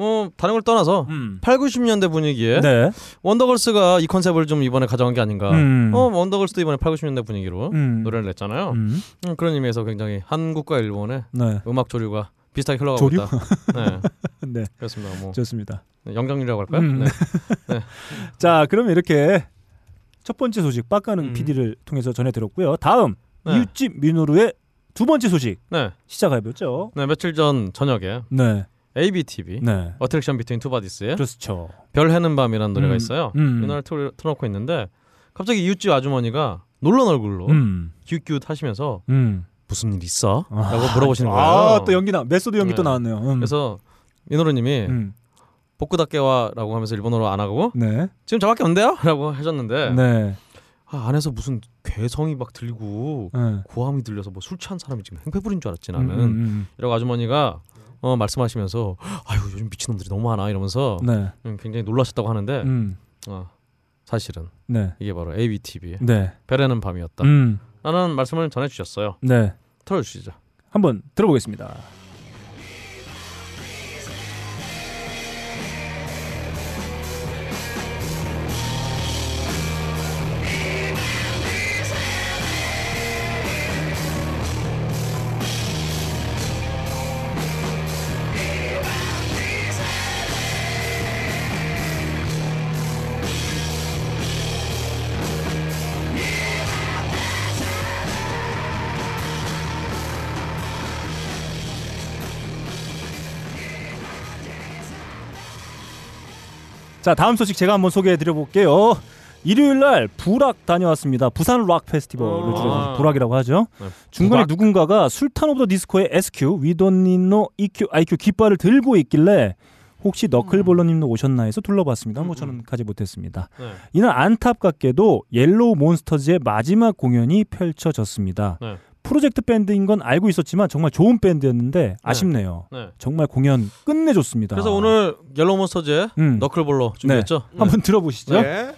뭐 다른 걸 떠나서 음. 8, 90년대 분위기에 네. 원더걸스가 이 컨셉을 좀 이번에 가져간 게 아닌가. 음. 어, 원더걸스도 이번에 8, 90년대 분위기로 음. 노래를 냈잖아요. 음. 음, 그런 의미에서 굉장히 한국과 일본의 네. 음악 조류가 비슷하게 흘러가고 조류? 있다. 네, 네. 그렇습니다. 뭐 좋습니다. 영장류라고 할까요? 음. 네. 자, 그러면 이렇게 첫 번째 소식 빡가는 음. PD를 통해서 전해 들었고요. 다음 네. 이웃집 민호루의 두 번째 소식 네. 시작해 보죠. 네, 며칠 전 저녁에 네. ABTB 네. Attraction Between Two Bodies의 그렇죠. 별 해는 밤이라는 노래가 음. 있어요. 음. 이 노래를 틀, 틀어놓고 있는데 갑자기 이웃집 아주머니가 놀란 얼굴로 음. 기웃기웃 하시면서 음. 무슨 일 있어? 아, 라고 물어보시는 거예요. 아, 또 연기 나. 메소드 연기 네. 또 나왔네요. 음. 그래서 미노루님이 음. 복구다깨와라고 하면서 일본어로 안 하고 네. 지금 저밖에 없는데요? 라고 하셨는데 네. 아, 안에서 무슨 괴성이 막 들리고 네. 고함이 들려서 뭐 술 취한 사람이 지금 행패 부린 줄 알았지 나는 음, 음, 이러고 아주머니가 어, 말씀하시면서 아유 요즘 미친놈들이 너무 많아 이러면서 음. 네. 음, 굉장히 놀라셨다고 하는데 음. 어, 사실은 네. 이게 바로 ABTV의 네. 별에는 밤이었다 음. 라는 말씀을 전해주셨어요 네. 틀어주시죠 한번 들어보겠습니다. 자, 다음 소식 제가 한번 소개해 드려 볼게요. 일요일 날 부락 다녀왔습니다. 부산 락 페스티벌을 어. 줄여서 부락이라고 하죠. 네, 중간에 부락. 누군가가 Sultan of the Disco의 SQ, 위도니노 EQ, IQ 깃발을 들고 있길래 혹시 너클볼러님도 오셨나 해서 둘러봤습니다. 뭐 저는 가지 못했습니다. 네. 이날 안타깝게도 Yellow Monsters의 마지막 공연이 펼쳐졌습니다. 네. 프로젝트 밴드인 건 알고 있었지만 정말 좋은 밴드였는데 아쉽네요. 네. 정말 공연 끝내줬습니다. 그래서 오늘 옐로우 몬스터즈의 음. 너클볼러 준비했죠 한번 들어보시죠. 예.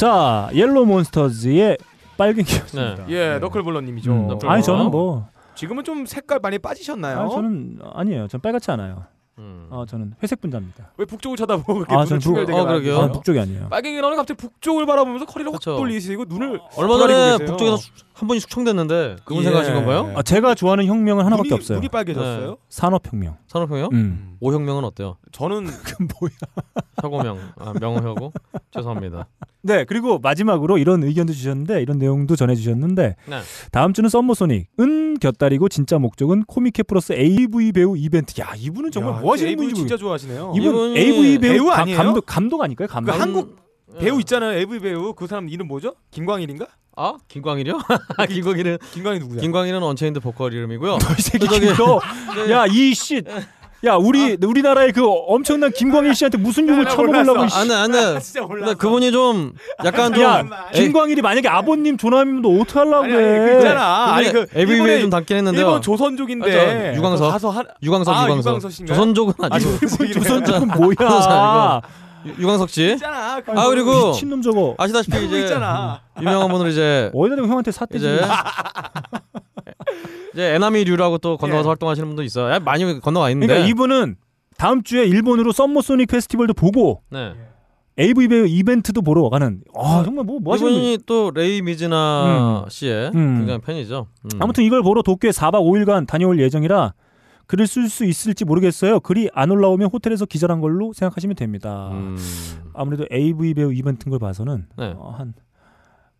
자 Yellow Monsters의 빨갱이 였습니다. 예, 너클볼러님이죠. 음. 너클볼러. 아니 저는 뭐 지금은 좀 색깔 많이 빠지셨나요? 아니, 저는 아니에요. 전 빨갛지 않아요. 음. 어, 저는 회색 분자입니다. 왜 북쪽을 쳐다보고 그렇게 아, 눈을 저는 북- 충혈되게 어, 그러게요. 북쪽이 아니에요. 빨갱이라는 갑자기 북쪽을 바라보면서 허리를 확 그쵸. 돌리시고 눈을 얼마 전에. 북쪽에서 수- 한 번이 숙청됐는데 그분 예. 생각하신 건가요? 아, 제가 좋아하는 혁명은 하나밖에 눈이, 없어요. 눈이 빨개졌어요? 산업혁명. 산업형이요? 음. 음. 오혁명은 어때요? 저는 그 뭐야? 혁오명, 아, 명호혁오. 죄송합니다. 네 그리고 마지막으로 이런 의견도 주셨는데 이런 내용도 전해주셨는데 네. 다음 주는 Summer Sonic은 곁다리고 진짜 목적은 코미케 플러스 AV 배우 이벤트. 야 이분은 정말 야, 뭐 하시는 분인지 진짜 좋아하시네요. 이분 AV 배우, 배우 가- 아니에요? 감독 감독 아닐까요? 그 감독. 한국 음, 배우 예. 있잖아요. AV 배우 그 사람 이름 뭐죠? 김광일인가? 아 김광일이요? 김광일은 김광일 누구야? 김광일은 Unchained 보컬 이름이고요. 이 새끼 저기- 너, 네. 야이 씨, 야 우리 우리나라의 그 엄청난 김광일 씨한테 무슨 욕을 나 쳐먹으려고? 안돼 안돼. 진짜 몰라. 그분이 좀 약간 좀 야 김광일이 만약에 아버님 조남이면 너 어떻게 하려고 아니, 아니, 그래? 그 있잖아. 아니 그 일본에 좀 담긴 했는데요. 일본 조선족인데 아, 저 유광석. 그 가서 한 유광석 아, 유광석. 유광석? 조선족은 아, 아니고 조선족이네. 조선족은 뭐야? 유- 유광석 씨. 있잖아. 그아 그리고 미친놈 저거 아시다시피 이제 있잖아. 유명한 분은 이제 어디다 대고 형한테 사태 이제 이제 에나미류라고 또 건너가서 예. 활동하시는 분도 있어요. 야, 많이 건너가 있는데. 그러니까 이분은 다음 주에 일본으로 Summer Sonic 페스티벌도 보고 네. AV 배우 이벤트도 보러 가는 아 정말 뭐, 뭐 하시는 이분이 또 레이 미즈나 씨의 음. 굉장히 팬이죠. 음. 아무튼 이걸 보러 도쿄에 4박 5일간 다녀올 예정이라 글을 쓸 수 있을지 모르겠어요. 글이 안 올라오면 호텔에서 기절한 걸로 생각하시면 됩니다. 음. 아무래도 AV 배우 이벤트인 걸 봐서는 네. 어, 한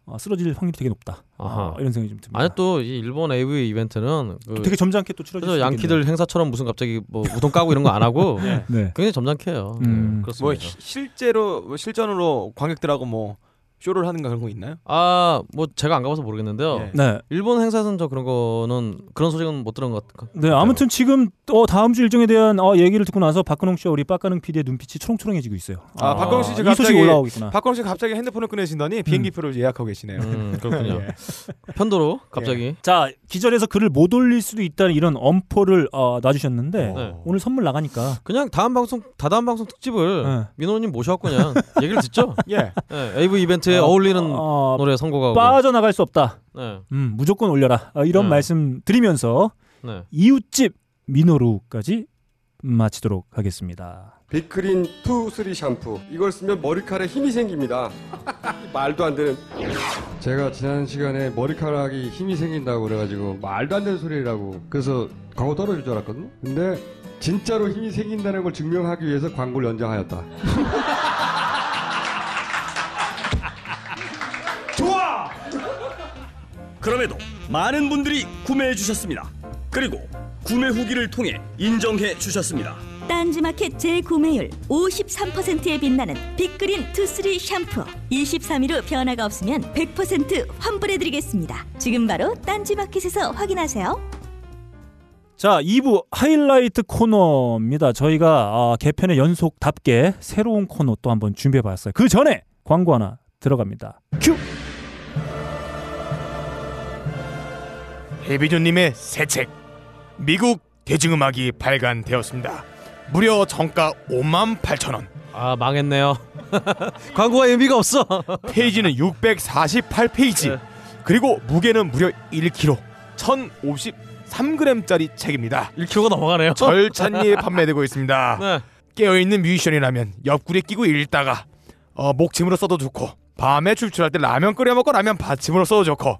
어, 쓰러질 확률이 되게 높다. 아하. 어, 이런 생각이 좀 듭니다. 아니 또 이 일본 AV 이벤트는 그 되게 점잖게 또 그래서 수 양키들 행사처럼 무슨 갑자기 뭐 웃통 까고 이런 거 안 하고 있겠네요. 네. 굉장히 점잖게요. 음. 네, 그렇습니다. 뭐 시- 실제로 뭐 실전으로 관객들하고 뭐 쇼를 하는가 그런 거 있나요? 아, 뭐 제가 안 가봐서 모르겠는데요. 예. 네. 일본 행사에서는 저 그런 거는 그런 소식은 못 들은 것 같아요. 네, 아무튼 지금 어, 다음 주 일정에 대한 어, 얘기를 듣고 나서 박근홍 씨와 우리 빡가능 PD의 눈빛이 초롱초롱해지고 있어요. 아, 박근홍 씨이 지금 소식 갑자기- 올라오겠구나. 박광 씨 갑자기 핸드폰을 꺼내신다니 비행기표를 예약하고 계시네요. 음, 그렇군요. 예. 편도로 갑자기 자 기절해서 글을 못 올릴 수도 있다는 이런 엄포를 어, 놔주셨는데 네. 오늘 선물 나가니까 그냥 다음 방송 다다음 방송 특집을 네. 민호님 모셔갖고 그냥 얘기를 듣죠. 예. 네, AV 이벤트 에 어, 어, 울리는 어, 노래 선곡하고. 빠져나갈 수 없다. 네, 음, 무조건 올려라. 어, 이런 네. 말씀 드리면서 네. 이웃집 민호루까지 마치도록 하겠습니다. Big Green Two Three 샴푸 이걸 쓰면 머리카락에 힘이 생깁니다 말도 안 되는 제가 지난 시간에 머리카락이 힘이 생긴다고 그래가지고 말도 안 되는 소리라고 그래서 광고 떨어질 줄 알았거든요 근데 진짜로 힘이 생긴다는 걸 증명하기 위해서 광고를 연장하였다 그럼에도 많은 분들이 구매해 주셨습니다. 그리고 구매 후기를 통해 인정해 주셨습니다. 딴지마켓 재구매율 53%에 빛나는 빅그린 투쓰리 샴푸 23일 후 변화가 없으면 100% 환불해드리겠습니다 지금 바로 딴지마켓에서 확인하세요 자, 2부 하이라이트 코너입니다. 저희가 아, 개편의 연속답게 새로운 코너 또 한번 준비해 봤어요. 그 전에 광고 하나 들어갑니다. 큐! 해비존님의 새 책 미국 대중음악이 발간되었습니다. 무려 정가 5만 8천 원. 아 망했네요. 광고가 의미가 없어. 페이지는 648페이지. 네. 그리고 무게는 무려 1kg. 1,053g짜리 책입니다. 1kg가 넘어가네요. 절찬리에 판매되고 있습니다. 네. 깨어있는 뮤지션이라면 옆구리에 끼고 읽다가 어, 목침으로 써도 좋고 밤에 출출할 때 라면 끓여 먹고 라면 받침으로 써도 좋고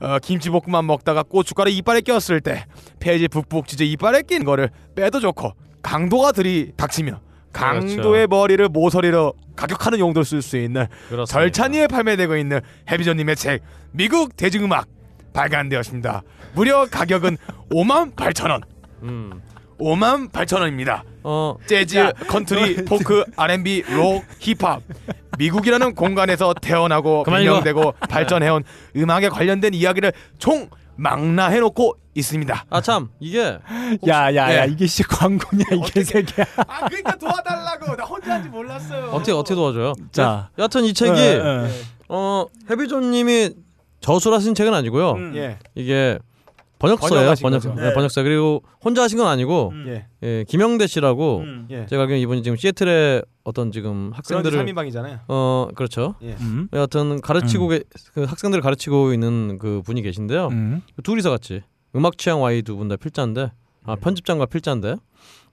어, 김치볶음밥 먹다가 고춧가루 이빨에 꼈을 때 페이지 북북 찢어 이빨에 낀 거를 빼도 좋고 강도가 들이 닥치며 강도의 머리를 모서리로 가격하는 용도로 쓸 수 있는 그렇습니다. 절찬리에 판매되고 있는 해비전님의 책 미국 대중음악 발간되었습니다. 무려 가격은 5만 8천 원. 음. 5만 8천 원입니다. 어 재즈, 컨트리, 포크, R&B, 록, 힙합 미국이라는 공간에서 태어나고 그만 변형되고 발전해온 음악에 관련된 이야기를 총 망라해놓고 있습니다. 아 참 이게 야, 야, 야, 예. 이게 진짜 광고냐, 이게 새끼야. 아 그러니까 도와달라고 나 혼자 한지 몰랐어요. 어떻게 어떻게 도와줘요? 자. 여하튼 이 책이 예, 예. 어 해비존님이 저술하신 책은 아니고요. 음. 예. 이게 번역서예요. 번역 거죠. 네, 번역서 그리고 혼자 하신 건 아니고 예. 예, 김영대 씨라고 음. 예. 제가 알기로는 이분이 지금 시애틀의 어떤 지금 학생들 학생들을 3인방이잖아요. 어 그렇죠. 음. 여하튼 가르치고 계, 그 학생들을 가르치고 있는 그 분이 계신데요. 음. 둘이서 같이 음악 취향 Y 두 분 다 필자인데 아 편집장과 필자인데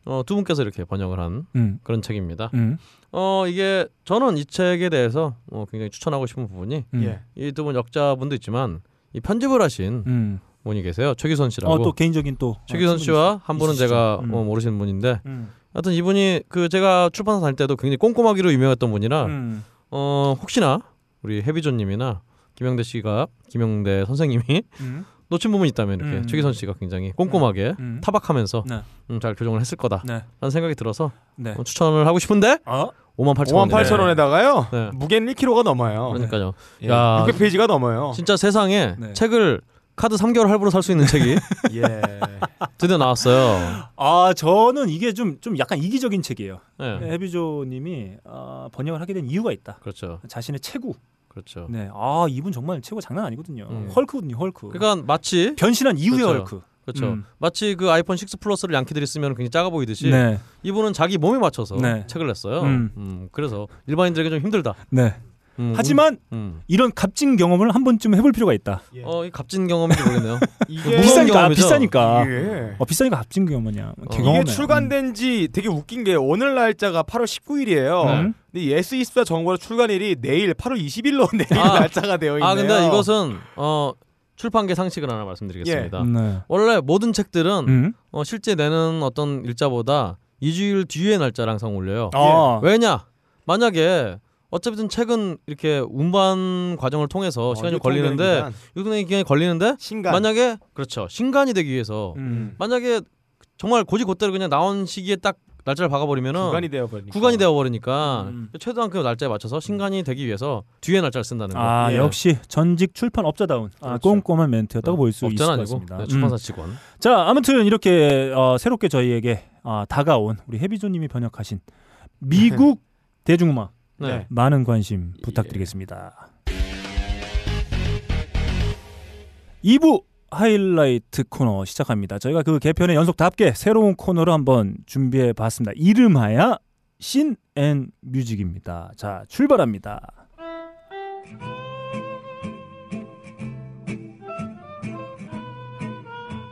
어, 두 분께서 이렇게 번역을 한 음. 그런 책입니다. 음. 어 이게 저는 이 책에 대해서 어, 굉장히 추천하고 싶은 부분이 음. 예. 이두 분 역자분도 있지만 이 편집을 하신 음. 분이 계세요. 최기선 씨라고. 어, 또 개인적인 또 최기선 어, 씨와 한 분은 있으시죠. 제가 음. 어, 모르시는 분인데 음. 하여튼 이분이 그 제가 출판사 다닐 때도 굉장히 꼼꼼하기로 유명했던 분이라 음. 어 혹시나 우리 해비조님이나 김영대 씨가 김영대 선생님이 음. 놓친 부분이 있다면 이렇게 음. 최기선 씨가 굉장히 꼼꼼하게 음. 타박하면서 네. 음, 잘 교정을 했을 거다라는 네. 생각이 들어서 네. 어, 추천을 하고 싶은데 어? 5만 8천 5만 원. 8천 원에다가요. 네. 무게는 1kg가 넘어요. 그러니까요. 예. 야. 600페이지가 넘어요. 진짜 세상에 네. 책을 카드 3개월 할부로 살 수 있는 책이 예. 드디어 나왔어요. 아 저는 이게 좀 좀 약간 이기적인 책이에요. 네. 해비조님이 아, 번역을 하게 된 이유가 있다. 그렇죠. 자신의 체구. 그렇죠. 네. 아 이분 정말 체구 장난 아니거든요. 음. 헐크거든요. 헐크. 그러니까 마치 변신한 이후의 그렇죠. 헐크. 그렇죠. 음. 마치 그 아이폰 6 플러스를 양키들이 쓰면 굉장히 작아 보이듯이 네. 이분은 자기 몸에 맞춰서 네. 책을 냈어요. 음. 음, 그래서 일반인들에게 좀 힘들다. 네. 음, 하지만 음. 이런 값진 경험을 한 번쯤 해볼 필요가 있다. 예. 어, 이 값진 경험인지 모르겠네요. 이게 무서운 비싸니까? 비싸니까. 예. 어, 비싸니까 값진 경험이냐. 어. 이게 출간된 지 되게 웃긴 게 오늘 날짜가 8월 19일이에요. 음. 근데 이 S24 정보로 출간일이 내일 8월 20일로 내일 아. 날짜가 되어 있네요. 아 근데 이것은 어, 출판계 상식을 하나 말씀드리겠습니다. 네. 원래 모든 책들은 음. 어, 실제 내는 어떤 일자보다 2주일 뒤에 날짜를 항상 올려요. 아. 왜냐? 만약에 어차피든 책은 이렇게 운반 과정을 통해서 어, 시간이 걸리는데 기간, 유통의 기간이 걸리는데 신간 만약에 그렇죠 신간이 되기 위해서 음. 만약에 정말 고지고대로 그냥 나온 시기에 딱 날짜를 박아버리면은 구간이 되어 버리니까. 구간이 되어버리니까 음. 최대한 그 날짜에 맞춰서 신간이 되기 위해서 뒤에 날짜를 쓴다는 거. 아 예. 역시 전직 출판 업자다운 아, 그렇죠. 꼼꼼한 멘트였다고 볼 수 있을 것 아니고 같습니다. 네, 음. 출판사 직원. 자 아무튼 이렇게 어, 새롭게 저희에게 어, 다가온 우리 해비조님이 번역하신 미국 대중음악 네. 네. 많은 관심 부탁드리겠습니다. 2부 하이라이트 코너 시작합니다. 저희가 그 개편의 연속답게 새로운 코너를 한번 준비해 봤습니다. 이름하야 신앤 뮤직입니다. 자, 출발합니다.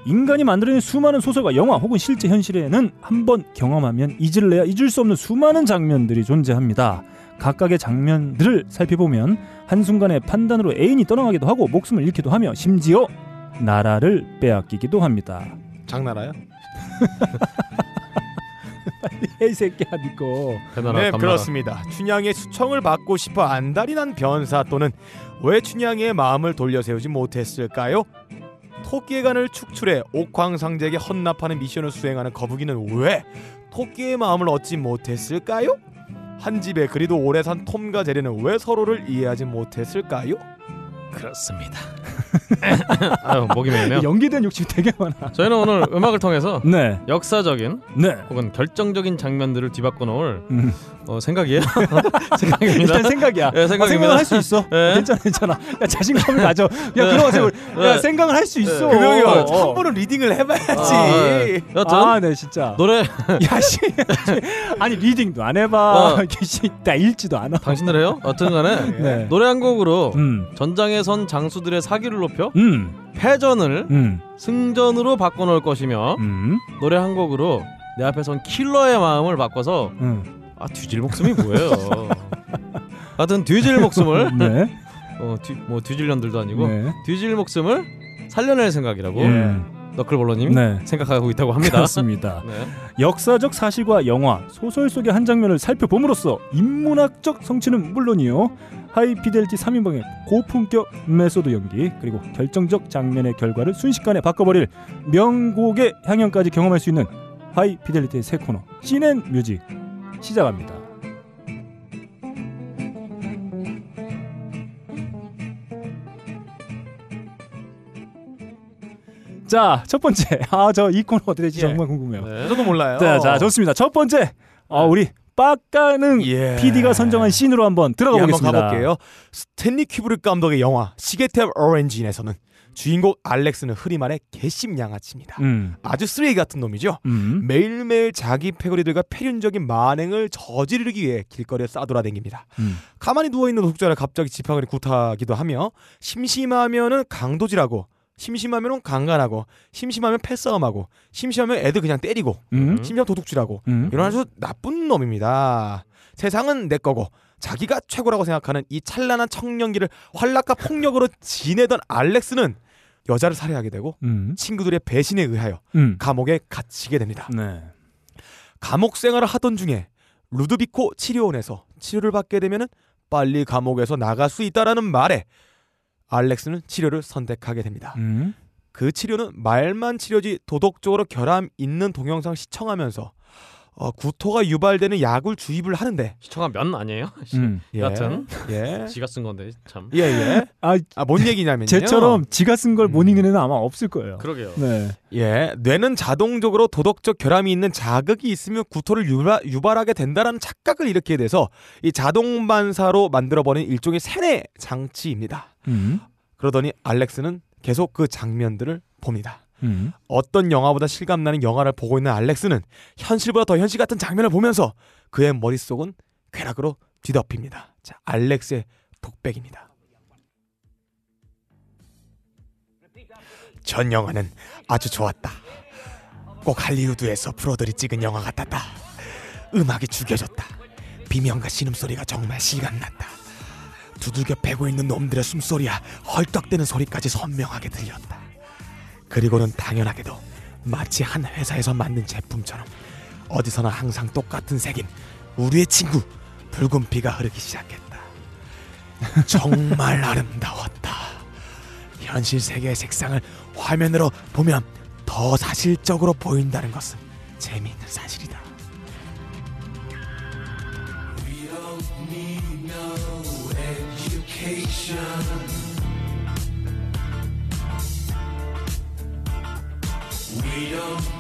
인간이 만들어낸 수많은 소설과 영화 혹은 실제 현실에는 한번 경험하면 잊을래야 잊을 수 없는 수많은 장면들이 존재합니다. 각각의 장면들을 살펴보면 한순간의 판단으로 애인이 떠나가기도 하고 목숨을 잃기도 하며 심지어 나라를 빼앗기기도 합니다. 장나라요? 이 새끼야 니꺼. 네. 그렇습니다. 춘향의 수청을 받고 싶어 안달이 난 변사 또는 왜 춘향의 마음을 돌려세우지 못했을까요? 토끼의 간을 축출해 옥황상제에게 헌납하는 미션을 수행하는 거북이는 왜 토끼의 마음을 얻지 못했을까요? 한 집에 그리도 오래 산 톰과 제리는 왜 서로를 이해하지 못했을까요? 그렇습니다. 아유 목이 메이네요. 연기된 욕심이 되게 많아. 저희는 오늘 음악을 통해서 네, 역사적인 네. 혹은 결정적인 장면들을 뒤바꿔 놓을 음. 어, 생각이에요. 생각입니다. 일단 생각이야. 네, 생각입니다. 생각을 할 수 있어. 네. 괜찮아, 괜찮아. 야 자신감을 가져. 야 그러세요. 야 네. 생각을 할 수 있어. 그러게 어, 한 어. 번은 리딩을 해봐야지. 아, 네. 여튼 아, 네 진짜. 노래 야 씨, 아니 리딩도 안 해봐. 어. 씨, 나 읽지도 않아. 당신들 해요? 어떤간에 네. 노래 한 곡으로 음, 전장에 선 장수들의 사기를 높여 음, 패전을 음, 승전으로 바꿔놓을 것이며 음, 노래 한 곡으로 내 앞에 선 킬러의 마음을 바꿔서 음. 아 뒤질 목숨이 뭐예요? 하여튼 뒤질 목숨을 네, 어, 뒤, 뭐 뒤질 년들도 아니고 네. 뒤질 목숨을 살려낼 생각이라고 예. 너클볼러님이 네. 생각하고 있다고 합니다. 그렇습니다. 네. 역사적 사실과 영화, 소설 속의 한 장면을 살펴봄으로써 인문학적 성취는 물론이요. High Fidelity 3인방의 고품격 메소드 연기 그리고 결정적 장면의 결과를 순식간에 바꿔버릴 명곡의 향연까지 경험할 수 있는 High Fidelity의 새 코너 Scene and Music 시작합니다. 자, 첫 번째. 아, 저 이 코너 어떻게 될지 예. 정말 궁금해요. 네. 저도 몰라요. 자, 자, 좋습니다. 첫 번째. 어, 우리 빡가능 예. PD가 선정한 씬으로 한번 들어가 예, 한번 보겠습니다. 가볼게요. 스탠리 큐브릭 감독의 영화 시계태엽 오렌지에서는 주인공 알렉스는 흔히 말해 개심 양아치입니다. 음. 아주 쓰레기 같은 놈이죠. 음. 매일매일 자기 패거리들과 패륜적인 만행을 저지르기 위해 길거리에 싸돌아다닙니다. 음. 가만히 누워있는 노숙자를 갑자기 지팡이로 구타하기도 하며 심심하면은 강도질하고 심심하면은 강간하고 심심하면 패싸움하고 심심하면 애들 그냥 때리고 음. 심지어 도둑질하고 음. 이런 아주 나쁜 놈입니다. 세상은 내 거고 자기가 최고라고 생각하는 이 찬란한 청년기를 활락과 폭력으로 지내던 알렉스는 여자를 살해하게 되고 음. 친구들의 배신에 의하여 음. 감옥에 갇히게 됩니다. 네. 감옥 생활을 하던 중에 루드비코 치료원에서 치료를 받게 되면은 빨리 감옥에서 나갈 수 있다라는 말에 알렉스는 치료를 선택하게 됩니다. 음. 그 치료는 말만 치료지 도덕적으로 결함 있는 동영상 시청하면서 어, 구토가 유발되는 약을 주입을 하는데 시청한 면 아니에요? 음. 예, 여튼 예. 지가 쓴 건데 참. 예, 예. 아, 아, 뭔 얘기냐면요. 쟤처럼 지가 쓴걸못 음. 읽는 애는 아마 없을 거예요. 그러게요. 네. 예, 뇌는 자동적으로 도덕적 결함이 있는 자극이 있으면 구토를 유발, 유발하게 된다라는 착각을 일으키게 돼서 이 자동 반사로 만들어버린 일종의 세뇌 장치입니다. 음. 그러더니 알렉스는 계속 그 장면들을 봅니다. 음. 어떤 영화보다 실감나는 영화를 보고 있는 알렉스는 현실보다 더 현실 같은 장면을 보면서 그의 머릿속은 쾌락으로 뒤덮입니다. 자, 알렉스의 독백입니다. 전 영화는 아주 좋았다. 꼭 할리우드에서 프로들이 찍은 영화 같았다. 음악이 죽여줬다. 비명과 신음소리가 정말 실감났다. 두들겨 패고 있는 놈들의 숨소리야 헐떡대는 소리까지 선명하게 들렸다. 그리고는 당연하게도 마치 한 회사에서 만든 제품처럼 어디서나 항상 똑같은 색인 우리의 친구 붉은 피가 흐르기 시작했다. 정말 아름다웠다. 현실 세계의 색상을 화면으로 보면 더 사실적으로 보인다는 것은 재미있는 사실이다.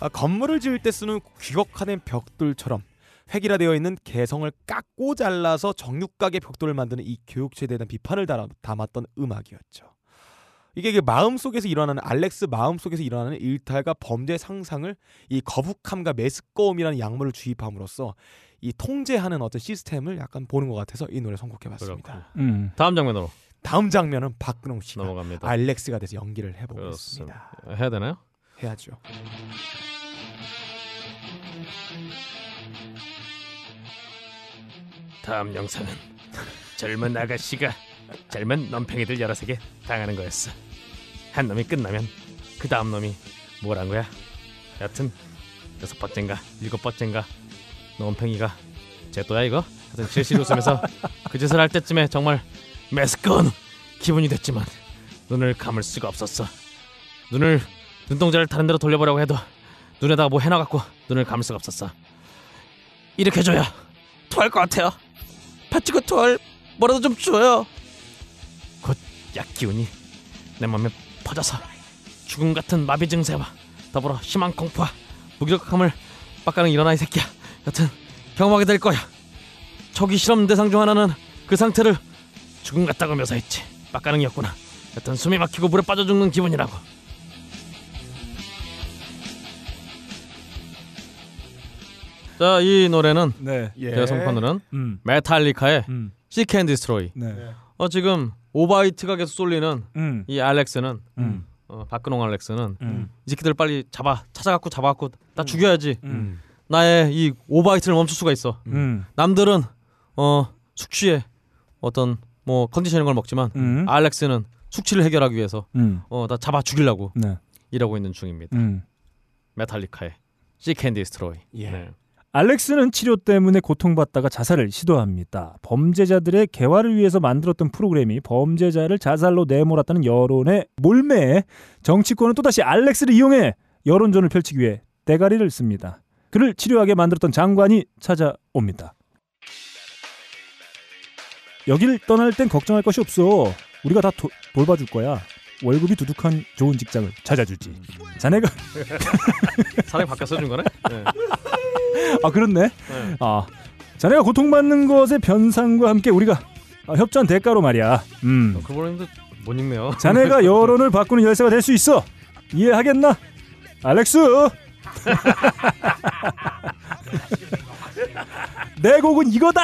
아, 건물을 지을 때 쓰는 귀곡화된 벽돌처럼 획일화되어 있는 개성을 깎고 잘라서 정육각의 벽돌을 만드는 이 교육체에 대한 비판을 담았던 음악이었죠. 이게 그 마음속에서 일어나는 알렉스 마음속에서 일어나는 일탈과 범죄 상상을 이 거북함과 메스꺼움이라는 약물을 주입함으로써 이 통제하는 어떤 시스템을 약간 보는 것 같아서 이 노래 선곡해봤습니다. 음. 다음 장면으로 다음 장면은 박근홍 씨가 넘어갑니다. 알렉스가 돼서 연기를 해보겠습니다. 그렇습니다. 해야 되나요? 해야죠. 다음 영상은 젊은 아가씨가 젊은 넘팽이들 여러 세계 당하는 거였어. 한 놈이 끝나면 그 다음 놈이 뭐란 거야? 여튼 여섯 번째인가 일곱 번째인가 넘팽이가 제 또야 이거? 하여튼 실실 웃으면서 그 짓을 할 때쯤에 정말 매스꺼운 기분이 됐지만 눈을 감을 수가 없었어. 눈을 눈동자를 다른 데로 돌려보려고 해도 눈에다가 뭐 해놔갖고 눈을 감을 수가 없었어. 이렇게 줘야 토할 것 같아요. 파치고 토할 뭐라도 좀 줘요. 곧 약 기운이 내 몸에 퍼져서 죽음 같은 마비 증세와 더불어 심한 공포와 무기력함을 빡가는 일어나 이 새끼야. 여튼 경험하게 될 거야. 초기 실험 대상 중 하나는 그 상태를 죽음 같다고 묘사했지. 빡가능이었구나. 여튼 숨이 막히고 물에 빠져 죽는 기분이라고. 자, 이 노래는 네. 예. 제가 선곡한 음. 메탈리카의 음. Seek and Destroy. 네. 어 지금 오바이트가 계속 쏠리는 음. 이 알렉스는 음. 어, 박근홍 알렉스는 음. 이 새끼들 빨리 잡아 찾아갖고 잡아갖고 다 죽여야지. 음. 나의 이 오바이트를 멈출 수가 있어. 음. 남들은 어 숙취에 어떤 뭐 컨디션인 걸 먹지만 음. 알렉스는 숙취를 해결하기 위해서 음. 어다 잡아 죽이려고 네. 일하고 있는 중입니다. 음. 메탈리카의 Seek and Destroy. 예. 네. 알렉스는 치료 때문에 고통받다가 자살을 시도합니다. 범죄자들의 개화를 위해서 만들었던 프로그램이 범죄자를 자살로 내몰았다는 여론에 몰매해 정치권은 또다시 알렉스를 이용해 여론전을 펼치기 위해 대가리를 씁니다. 그를 치료하게 만들었던 장관이 찾아옵니다. 여길 떠날 땐 걱정할 것이 없어. 우리가 다 도- 돌봐줄 거야. 월급이 두둑한 좋은 직장을 찾아주지. 자네가 사람이 바뀌어서 준 거네. 네. 아 그렇네. 네. 아 자네가 고통받는 것의 변상과 함께 우리가 아, 협조한 대가로 말이야. 음. 그분도 못 읽네요. 자네가 여론을 바꾸는 열쇠가 될 수 있어. 이해하겠나? 알렉스. 내 곡은 이거다.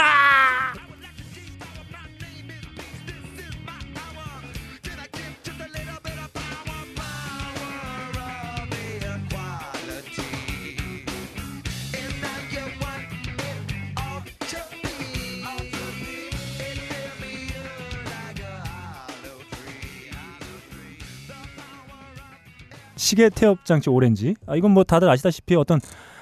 시계 태엽 장치 오렌지. 아, 이건 뭐 다들 아시다시피 어떤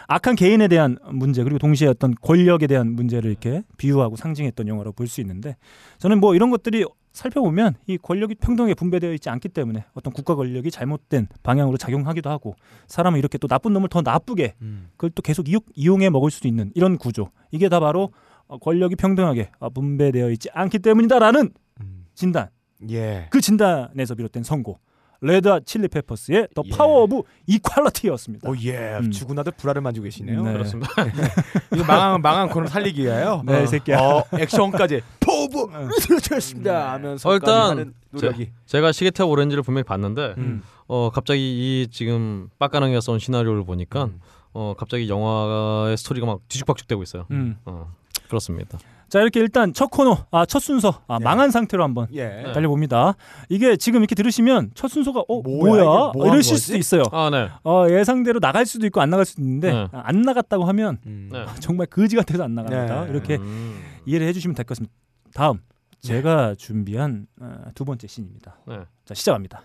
악한 개인에 대한 문제 그리고 동시에 어떤 권력에 대한 문제를 이렇게 비유하고 상징했던 영화로 볼 수 있는데 저는 뭐 이런 것들이 살펴보면 이 권력이 평등하게 분배되어 있지 않기 때문에 어떤 국가 권력이 잘못된 방향으로 작용하기도 하고 사람은 이렇게 또 나쁜 놈을 더 나쁘게 음. 그걸 또 계속 이용, 이용 해 먹을 수도 있는 이런 구조 이게 다 바로 어, 권력이 평등하게 어, 분배되어 있지 않기 때문이다라는 음. 진단 예. 그 진단에서 비롯된 선고 Red Chili Peppers의 The 예. Power of Equality였습니다. 오 예. 음. 주군하듯 불알을 만지고 계시네요. 네. 그렇습니다. 이거 망한 망한 코너 살리기 위하여. 네, 어, 이 새끼야. 어, 액션까지 포부 어. 들었습니다 하면서 어, 일단 노력이. 제 가 시계태엽 오렌지를 분명히 봤는데 음. 어 갑자기 이 지금 빡가능이가 써온 시나리오를 보니까 음. 어 갑자기 영화의 스토리가 막 뒤죽박죽되고 있어요. 음. 어 그렇습니다. 자 이렇게 일단 첫 코너, 아 첫 순서, 아, 예. 망한 상태로 한번 예. 달려봅니다. 이게 지금 이렇게 들으시면 첫 순서가 어 뭐야, 뭐야, 뭐 이러실 거지? 수도 있어요. 아 네. 어, 예상대로 나갈 수도 있고 안 나갈 수도 있는데 네. 아, 안 나갔다고 하면 음. 네. 정말 거지 같아서 안 나갑니다. 네. 이렇게 음, 이해를 해주시면 될 것 같습니다. 다음 제가 준비한 어, 두 번째 씬입니다. 네. 자 시작합니다.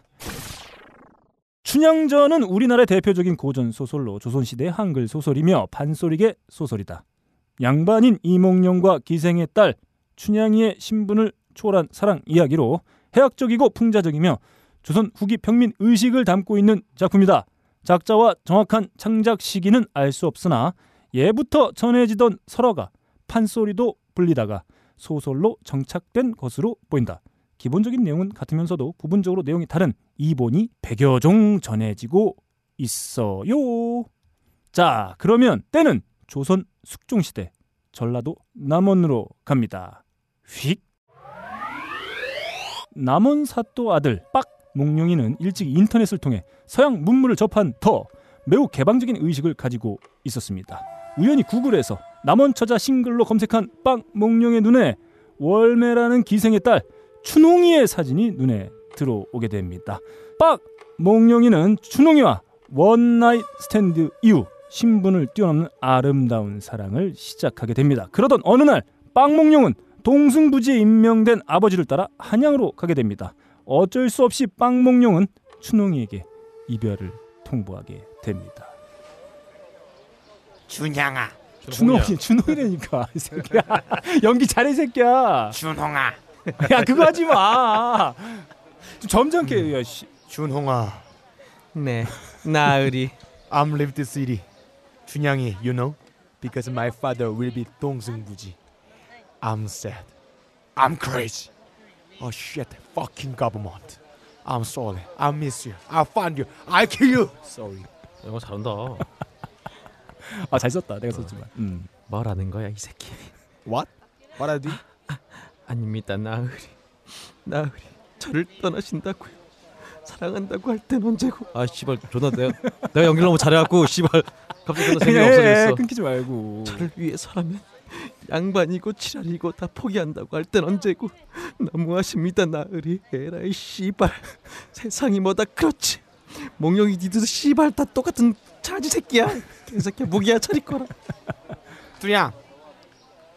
춘향전은 우리나라의 대표적인 고전 소설로 조선시대 한글 소설이며 반소리계 소설이다. 양반인 이몽룡과 기생의 딸 춘향이의 신분을 초월한 사랑 이야기로 해학적이고 풍자적이며 조선 후기 평민 의식을 담고 있는 작품이다. 작자와 정확한 창작 시기는 알 수 없으나 예부터 전해지던 설화가 판소리도 불리다가 소설로 정착된 것으로 보인다. 기본적인 내용은 같으면서도 부분적으로 내용이 다른 이본이 100여 종 전해지고 있어요. 자, 그러면 때는 조선 숙종시대 전라도 남원으로 갑니다. 휙. 남원 사또 아들 빡 몽룡이는 일찍 인터넷을 통해 서양 문물을 접한 더 매우 개방적인 의식을 가지고 있었습니다. 우연히 구글에서 남원처자 싱글로 검색한 빡 몽룡의 눈에 월매라는 기생의 딸 춘홍이의 사진이 눈에 들어오게 됩니다. 빡 몽룡이는 춘홍이와 one night stand 이후 신분을 뛰어넘는 아름다운 사랑을 시작하게 됩니다. 그러던 어느 날 빡몽룡은 동부승지에 임명된 아버지를 따라 한양으로 가게 됩니다. 어쩔 수 없이 빡몽룡은 춘홍이에게 이별을 통보하게 됩니다. 춘향아, 춘홍이 춘홍이라니까 이 새끼야 연기 잘해 이 새끼야 준홍아, 야 그거 하지 마좀 점잖게 야, 씨. 준홍아. 네. 나으리. I'm leave the city. 준양이, you know, because my father will be 동승부지. I'm sad. I'm crazy. Oh shit, fucking government. I'm sorry. I miss you. I find you. I kill you. Sorry. 영어 잘한다. 아 잘 썼다 내가 썼지만 음. 뭐라는 거야 이 새끼. What? What I do? 아닙니다 나으리. 나으리. 저를 떠나신다고요. 사랑한다고 할 땐 언제고? 아 씨발 존나 내가 내가 연기를 너무 잘해갖고 씨발 갑자기 존나 재미가 예, 없어졌어. 끊기지 말고 저를 위해서라면 양반이고 지랄이고 다 포기한다고 할 땐 언제고 너무하십니다 나으리 에라이 씨발 세상이 뭐다 그렇지 몽룡이 니도 씨발 다 똑같은 차지 새끼야 개새끼야 무기야 차리거라 준양.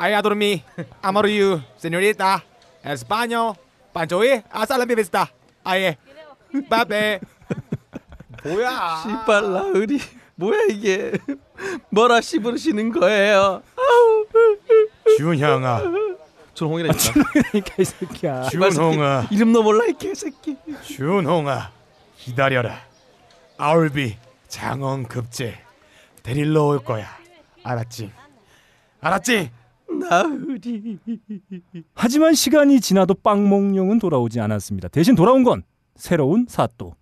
I adore me. Amor you, señorita. Español. Hasta la vista. Babe. 뭐야? 씨발 나으리 뭐야 이게 뭐라 씨부르시는 거예요 준형아. 준홍이라니까 그러니까 이 새끼야 준홍아. 이름도 몰라 이 개새끼 준홍아. 기다려라. I'll be 장원 급제 데리러 올 거야. 알았지? 알았지? 나으리. 하지만 시간이 지나도 빵몽룡은 돌아오지 않았습니다. 대신 돌아온 건 새로운 사또.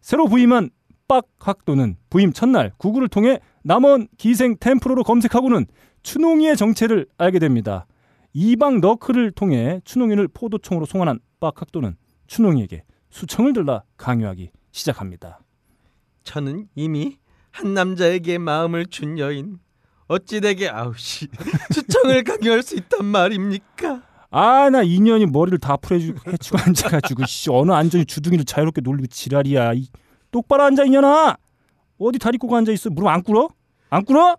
새로 부임한 빡학도는 부임 첫날 구글을 통해 남원 기생 템프로로 검색하고는 추농이의 정체를 알게 됩니다. 이방 너클을 통해 추농이를 포도총으로 송환한 빡학도는 추농이에게 수청을 들라 강요하기 시작합니다. 저는 이미 한 남자에게 마음을 준 여인. 어찌 되게 아우씨 수청을 강요할 수 있단 말입니까? 아 나 인연이 머리를 다 풀어주고 해치고 앉아가지고 씨 어느 안전이 주둥이를 자유롭게 놀리고 지랄이야 이, 똑바로 앉아 이년아 어디 다리 꼬고 앉아 있어 무릎 안 꿇어? 안 꿇어?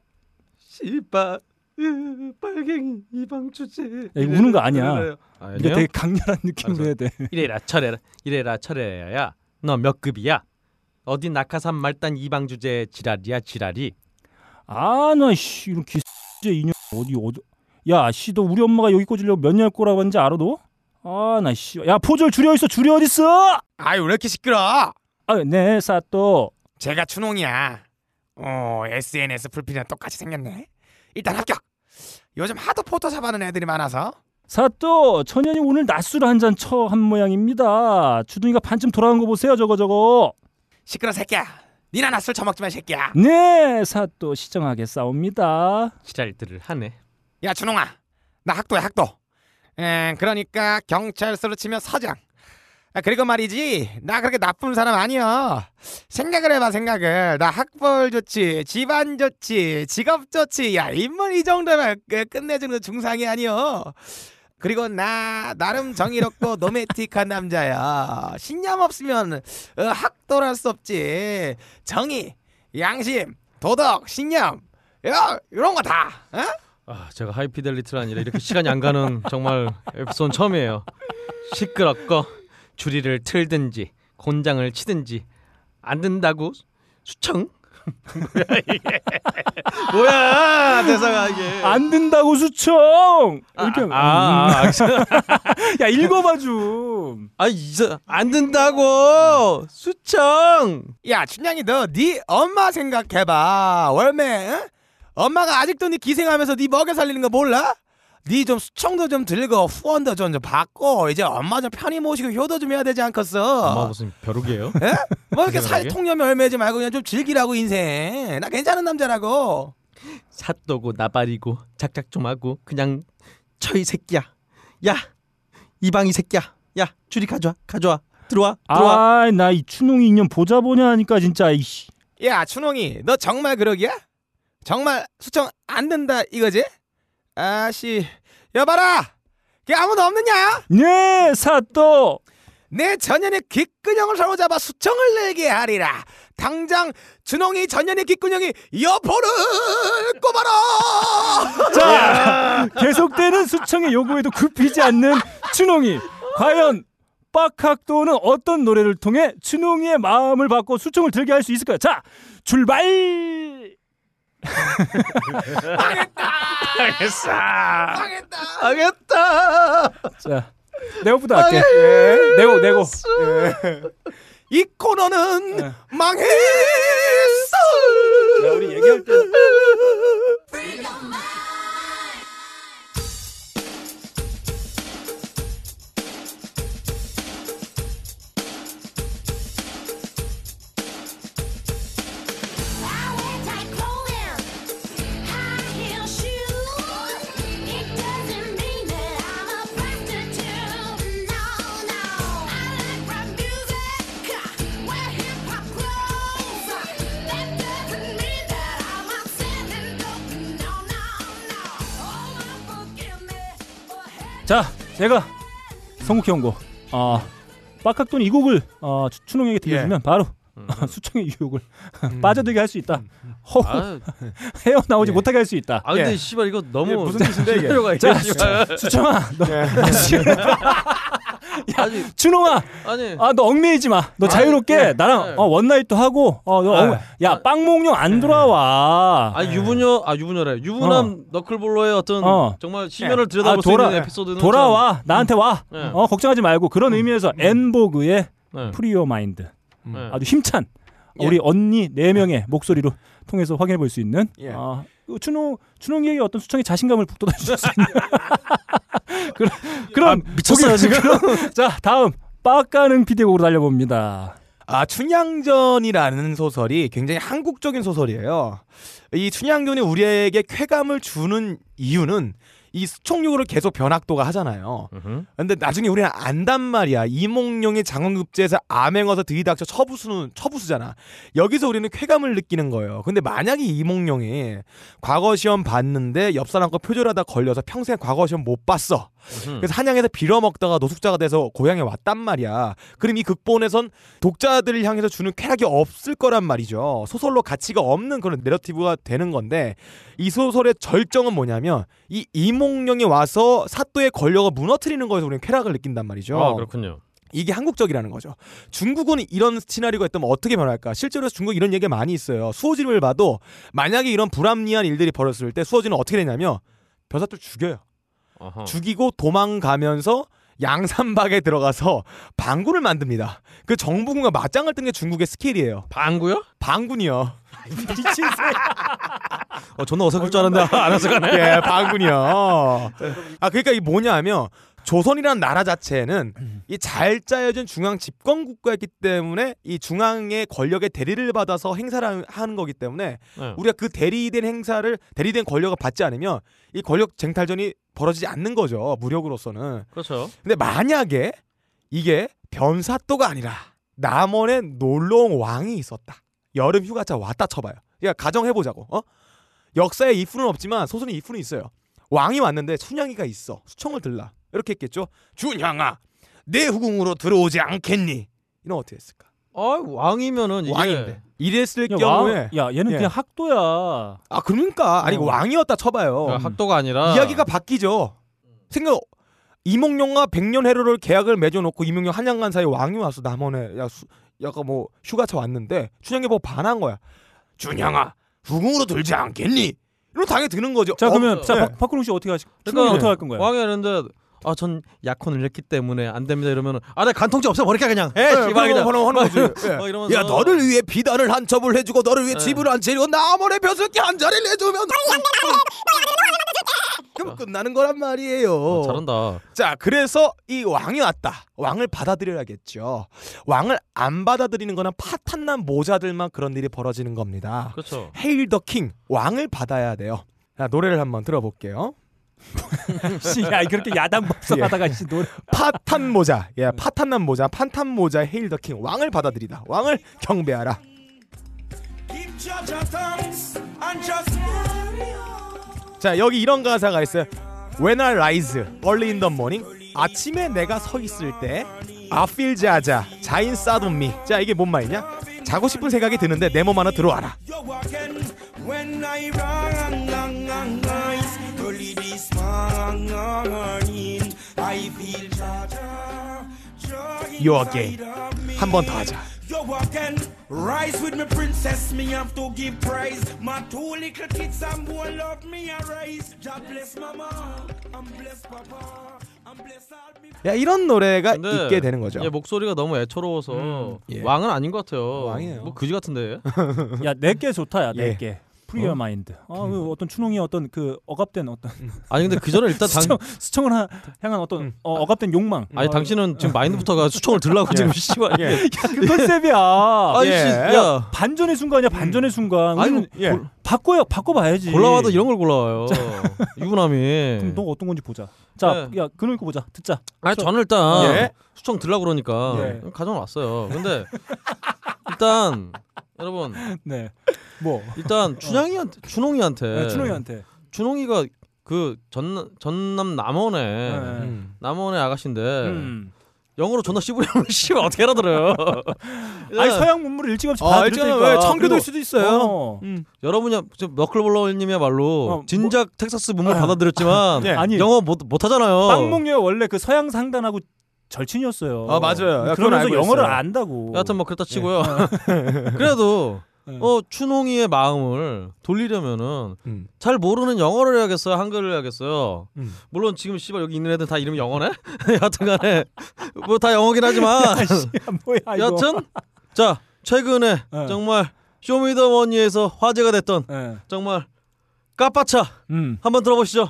씨바 으, 빨갱이 이방 주제. 야, 이거 우는 거 아니야. 아, 이게 되게 강렬한 느낌으로 알았어. 해야 돼 이래라 저래라 이래라 저래야. 너 몇 급이야? 어디 낙하산 말단 이방 주제 지랄이야 지랄이. 아나씨 이런 기제 인연 어디 어디 야 씨 너 우리 엄마가 여기 꽂으려고 몇 년 꼬라고 하는지 알아 너? 아 나 씨 야 포졸 줄여 있어 줄여 어디 있어? 아유 왜 이렇게 시끄러? 아 네 사또 제가 추농이야. 어 SNS 풀필이랑 똑같이 생겼네. 일단 합격. 요즘 하도 포토샵 하는 애들이 많아서 사또 천연이 오늘 낮술 한잔쳐한 모양입니다. 주둥이가 반쯤 돌아간 거 보세요 저거 저거. 시끄러 새끼야. 니나 나술 처먹지 마 새끼야. 네 사또 시정하게 싸웁니다. 지랄들을 하네. 야 준홍아. 나 학도야 학도. 에 그러니까 경찰서로 치면 서장. 아, 그리고 말이지 나 그렇게 나쁜 사람 아니야 생각을 해봐 생각을. 나 학벌 좋지 집안 좋지 직업 좋지 야 인물 이 정도면 끝- 끝내주는 거 중상이 아니여. 그리고 나 나름 정의롭고 노메틱한 남자야. 신념 없으면 어, 학도랄 수 없지. 정의 양심 도덕 신념. 야 이런 거다 어? 아 제가 하이피델리티가 아니라 이렇게 시간이 안 가는 정말 에피소드 처음이에요. 시끄럽고 주리를 틀든지 곤장을 치든지 안 된다고 수청? 뭐야 이게. 뭐야 대사가 이게. 안 된다고 수청! 이렇게 아, 아, 아, 야 읽어봐 좀. 아 이제 안 된다고 수청! 야 춘향이 너 네 엄마 생각해봐. 월매 응? 엄마가 아직도 네 기생하면서 네 먹여 살리는 거 몰라? 네 좀 수청도 좀 들고 후원도 좀, 좀 받고 이제 엄마 좀 편히 모시고 효도 좀 해야 되지 않겠어? 엄마 무슨 벼룩이에요? 에? 뭐 이렇게. 살 통념 열매지 말고 그냥 좀 즐기라고 인생 나 괜찮은 남자라고 삿도고 나발이고 작작 좀 하고 그냥 쳐이 새끼야 야 이방이 새끼야 야 줄이 가져와 가져와 들어와 들어와 아, 나 이 추농이 인연 보자 보냐 하니까 진짜 이씨. 야 춘홍이 너 정말 그러기야? 정말 수청 안 된다 이거지? 아씨 여봐라 걔 아무도 없느냐? 네, 사또. 내 전연의 귓근형을 사로잡아 수청을 내게 하리라. 당장 준홍이 전연의 귓근형이 여포를 꼽아라. 자, 계속되는 수청의 요구에도 굽히지 않는 춘홍이. 과연 빡학도는 어떤 노래를 통해 춘홍이의 마음을 받고 수청을 들게 할 수 있을까요? 자, 출발! 알겠어 망했다. 알겠다 자, 내고부터 할게. 예. 내고, 내고. 이 코너는 망했어. 야, 우리 얘기할 때. 자, 제가 선곡해 온 곡. 아, 빡학도는 이 곡을 어, 추- 춘홍에게 들려주면 바로 수청의 유혹을 빠져들게 할 수 있다. 허, 아, 헤어나오지 못하게 할 수 있다. 아 근데 예. 씨발 이거 너무 무슨 뜻인데, 이게? 자, 자 수청아, 너, 아 니 춘홍아, 아니 아, 너 얽매이지 마. 너 자유롭게 예, 나랑 예. 어, 원나잇도 하고, 어, 너, 엉- 야, 빵몽룡 안 돌아와. 아 유부녀 아 유부녀래 유부남 너클볼러의 어떤 어. 정말 시면을 아, 들여다볼 수 돌아- 있는 에피소드는 돌아와, 나한테 와. 네. 어, 걱정하지 말고 그런 의미에서 엔보그의 참, 네. Free Your Mind. 네. 아주 힘찬 예. 우리 언니 네 명의 목소리로 통해서 확인해 볼 수 있는 예. 아, 그 준호 준홍이에게 어떤 수청의 자신감을 북돋아 주실 수 있는 그럼 그럼 미쳤어요, 거기- 그럼, 자 다음 빡가능 비디오곡으로 달려봅니다. 아 춘향전이라는 소설이 굉장히 한국적인 소설이에요. 이 춘향전이 우리에게 쾌감을 주는 이유는 이 수총력으로 계속 변학도가 하잖아요. 음흠. 근데 나중에 우리는 안단 말이야. 이몽룡이 장원급제해서 암행어사 들이닥쳐 처부수는 처부수잖아. 여기서 우리는 쾌감을 느끼는 거예요. 근데 만약에 이몽룡이 과거 시험 봤는데 옆 사람 거 표절하다 걸려서 평생 과거 시험 못 봤어. 그래서 한양에서 빌어먹다가 노숙자가 돼서 고향에 왔단 말이야. 그럼 이 극본에선 독자들을 향해서 주는 쾌락이 없을 거란 말이죠. 소설로 가치가 없는 그런 내러티브가 되는 건데 이 소설의 절정은 뭐냐면 이 이몽룡이 와서 사또의 권력을 무너뜨리는 거에서 우리는 쾌락을 느낀단 말이죠. 아 그렇군요. 이게 한국적이라는 거죠. 중국은 이런 시나리오가 있다면 어떻게 변할까? 실제로 중국 이런 얘기가 많이 있어요. 수호지를 봐도 만약에 이런 불합리한 일들이 벌어졌을 때 수호지는 어떻게 되냐면 변사또 죽여요. 어허. 죽이고 도망가면서 양산박에 들어가서 반군을 만듭니다. 그 정부군과 맞짱을 뜬 게 중국의 스킬이에요. 방구요? 반군이요. 미친 새. 어 존나 어색할 줄 알았는데 안 어색하네. 예, 반군이요. 아 그러니까 이 뭐냐면 조선이라는 나라 자체는 이 잘 짜여진 중앙 집권 국가였기 때문에 이 중앙의 권력의 대리를 받아서 행사를 하는 거기 때문에 네. 우리가 그 대리된 행사를 대리된 권력을 받지 않으면 이 권력 쟁탈전이 벌어지지 않는 거죠 무력으로서는. 그렇죠. 근데 만약에 이게 변사또가 아니라 남원에 놀러온 왕이 있었다. 여름 휴가차 왔다 쳐봐요. 그러니까 가정해보자고. 어? 역사에 이프는 없지만 소설에 이프는 있어요. 왕이 왔는데 춘향이가 있어. 수청을 들라. 이렇게 했겠죠. 준향아, 내 후궁으로 들어오지 않겠니? 이런 어떻게 했을까? 아 왕이면은 이게 왕인데. 이랬을 야, 경우에 왕- 야 얘는 예. 그냥 학도야. 아 그러니까 아니 어. 왕이었다 쳐봐요. 그러니까 학도가 아니라 이야기가 바뀌죠. 생각 이몽룡과 백년해로를 계약을 맺어놓고 이몽룡 한양간 사이 왕이 와서 남원에 야 수, 약간 뭐 휴가차 왔는데 춘향이 보고 반한 거야. 준향아 후궁으로 들지 않겠니? 이런 당연히 드는 거죠. 자 어, 그러면 자 네. 박, 박근홍 씨 어떻게 하실? 그러니까 어떻게 할 건가요? 왕이 하는데 아 전 약혼을 했기 때문에 안 됩니다 이러면은 아내 간통죄 없애 버릴까 그냥. 에 예, 씨발 그냥. 거 하는 거지. 예. 막 이러면서 야 너를 위해 비단을 한 첩을 해주고 너를 위해 네. 집을 한 채리고 남원의 벼슬기 한 자리를 해주면 그럼 끝나는 거란 말이에요. 어, 잘한다. 자, 그래서 이 왕이 왔다. 왕을 받아들여야겠죠. 왕을 안 받아들이는 거는 파탄난 모자들만 그런 일이 벌어지는 겁니다. 그렇죠. 헤일 더 킹, 왕을 받아야 돼요. 자, 노래를 한번 들어볼게요. 씨, 야 그렇게 야단 법석하다가 씨 노래. 파탄 모자, 예, 파탄난 모자, 판탄 모자, 헤일 더 킹, 왕을 받아들이다. 왕을 경배하라. 자, 여기 이런 가사가 있어요. When I rise early in the morning, 아침에 내가 서 있을 때, I feel 자자, 자인 싸돈 미. 자, 이게 뭔 말이냐? 자고 싶은 생각이 드는데 내 몸 안에 들어와라. Early this morning, I feel Jaja, joy You inside again. 한 번 더 하자. You again, rise with me, princess. Me have to give praise. My two little kids and boy love me a rise. God bless mama, and bless papa, and bless all me. 야, 이런 노래가 근데 있게 되는 거죠. 얘 목소리가 너무 애처로워서 예. 왕은 아닌 것 같아요. 왕이에요. 뭐 그지 같은데. 야 내게 좋다 야 예. 내게. Free Your Mind. 아, 그 어떤 춘홍이 어떤 그 억압된 어떤 아니 근데 그 전에 일단 당 수청 수청을 하- 향한 어떤 음. 어, 억압된 욕망. 아니 어, 당신은 지금 마인드부터가 수청을 들라고 지금 씨발. 예. 야, 그 컨셉이야. 아니 예. 씨, 야 반전의 순간이야 반전의 순간. 아니, 예. 골- 바꿔요 바꿔봐야지. 골라와도 이런 걸 골라와요. 유부남이. 그럼 너 어떤 건지 보자. 자, 네. 야 그놈 거 보자. 듣자. 아니 저는 일단 예. 수청 들라 그러니까 예. 가져왔어요. 근데 일단 여러분 네. 뭐 일단 춘향이한테 춘홍이한테 네, 춘홍이한테. 춘홍이가 그 전 전남 남원에 네. 음. 남원의 아가씨인데 음. 영어로 존나 씹으려면 씨발 어떻게 알아들어요? 아니 서양 문물을 일찌감치 아. 왜 청교도일 수도 있어요. 어. 음. 여러분이 저 머클볼러님이야말로 어, 진작 텍사스 문물 아. 받아들였지만 예. 아니 영어 못 못하잖아요. 빵몽녀 원래 그 서양 상단하고 절친이었어요. 아, 맞아요. 야, 그러면서 영어를 있어요. 안다고. 여하튼 뭐 그렇다 치고요. 그래도 네. 어 춘홍이의 마음을 돌리려면은 음. 잘 모르는 영어를 해야겠어요, 한글을 해야겠어요. 음. 물론 지금 씨발 여기 있는 애들 다 이름이 영어네. 여하튼간에 뭐 다 영어긴 하지만 야, 뭐야 이거. 여하튼 자 최근에 네. 정말 쇼미더머니에서 화제가 됐던 예. 정말 까빠차 음. 한번 들어보시죠.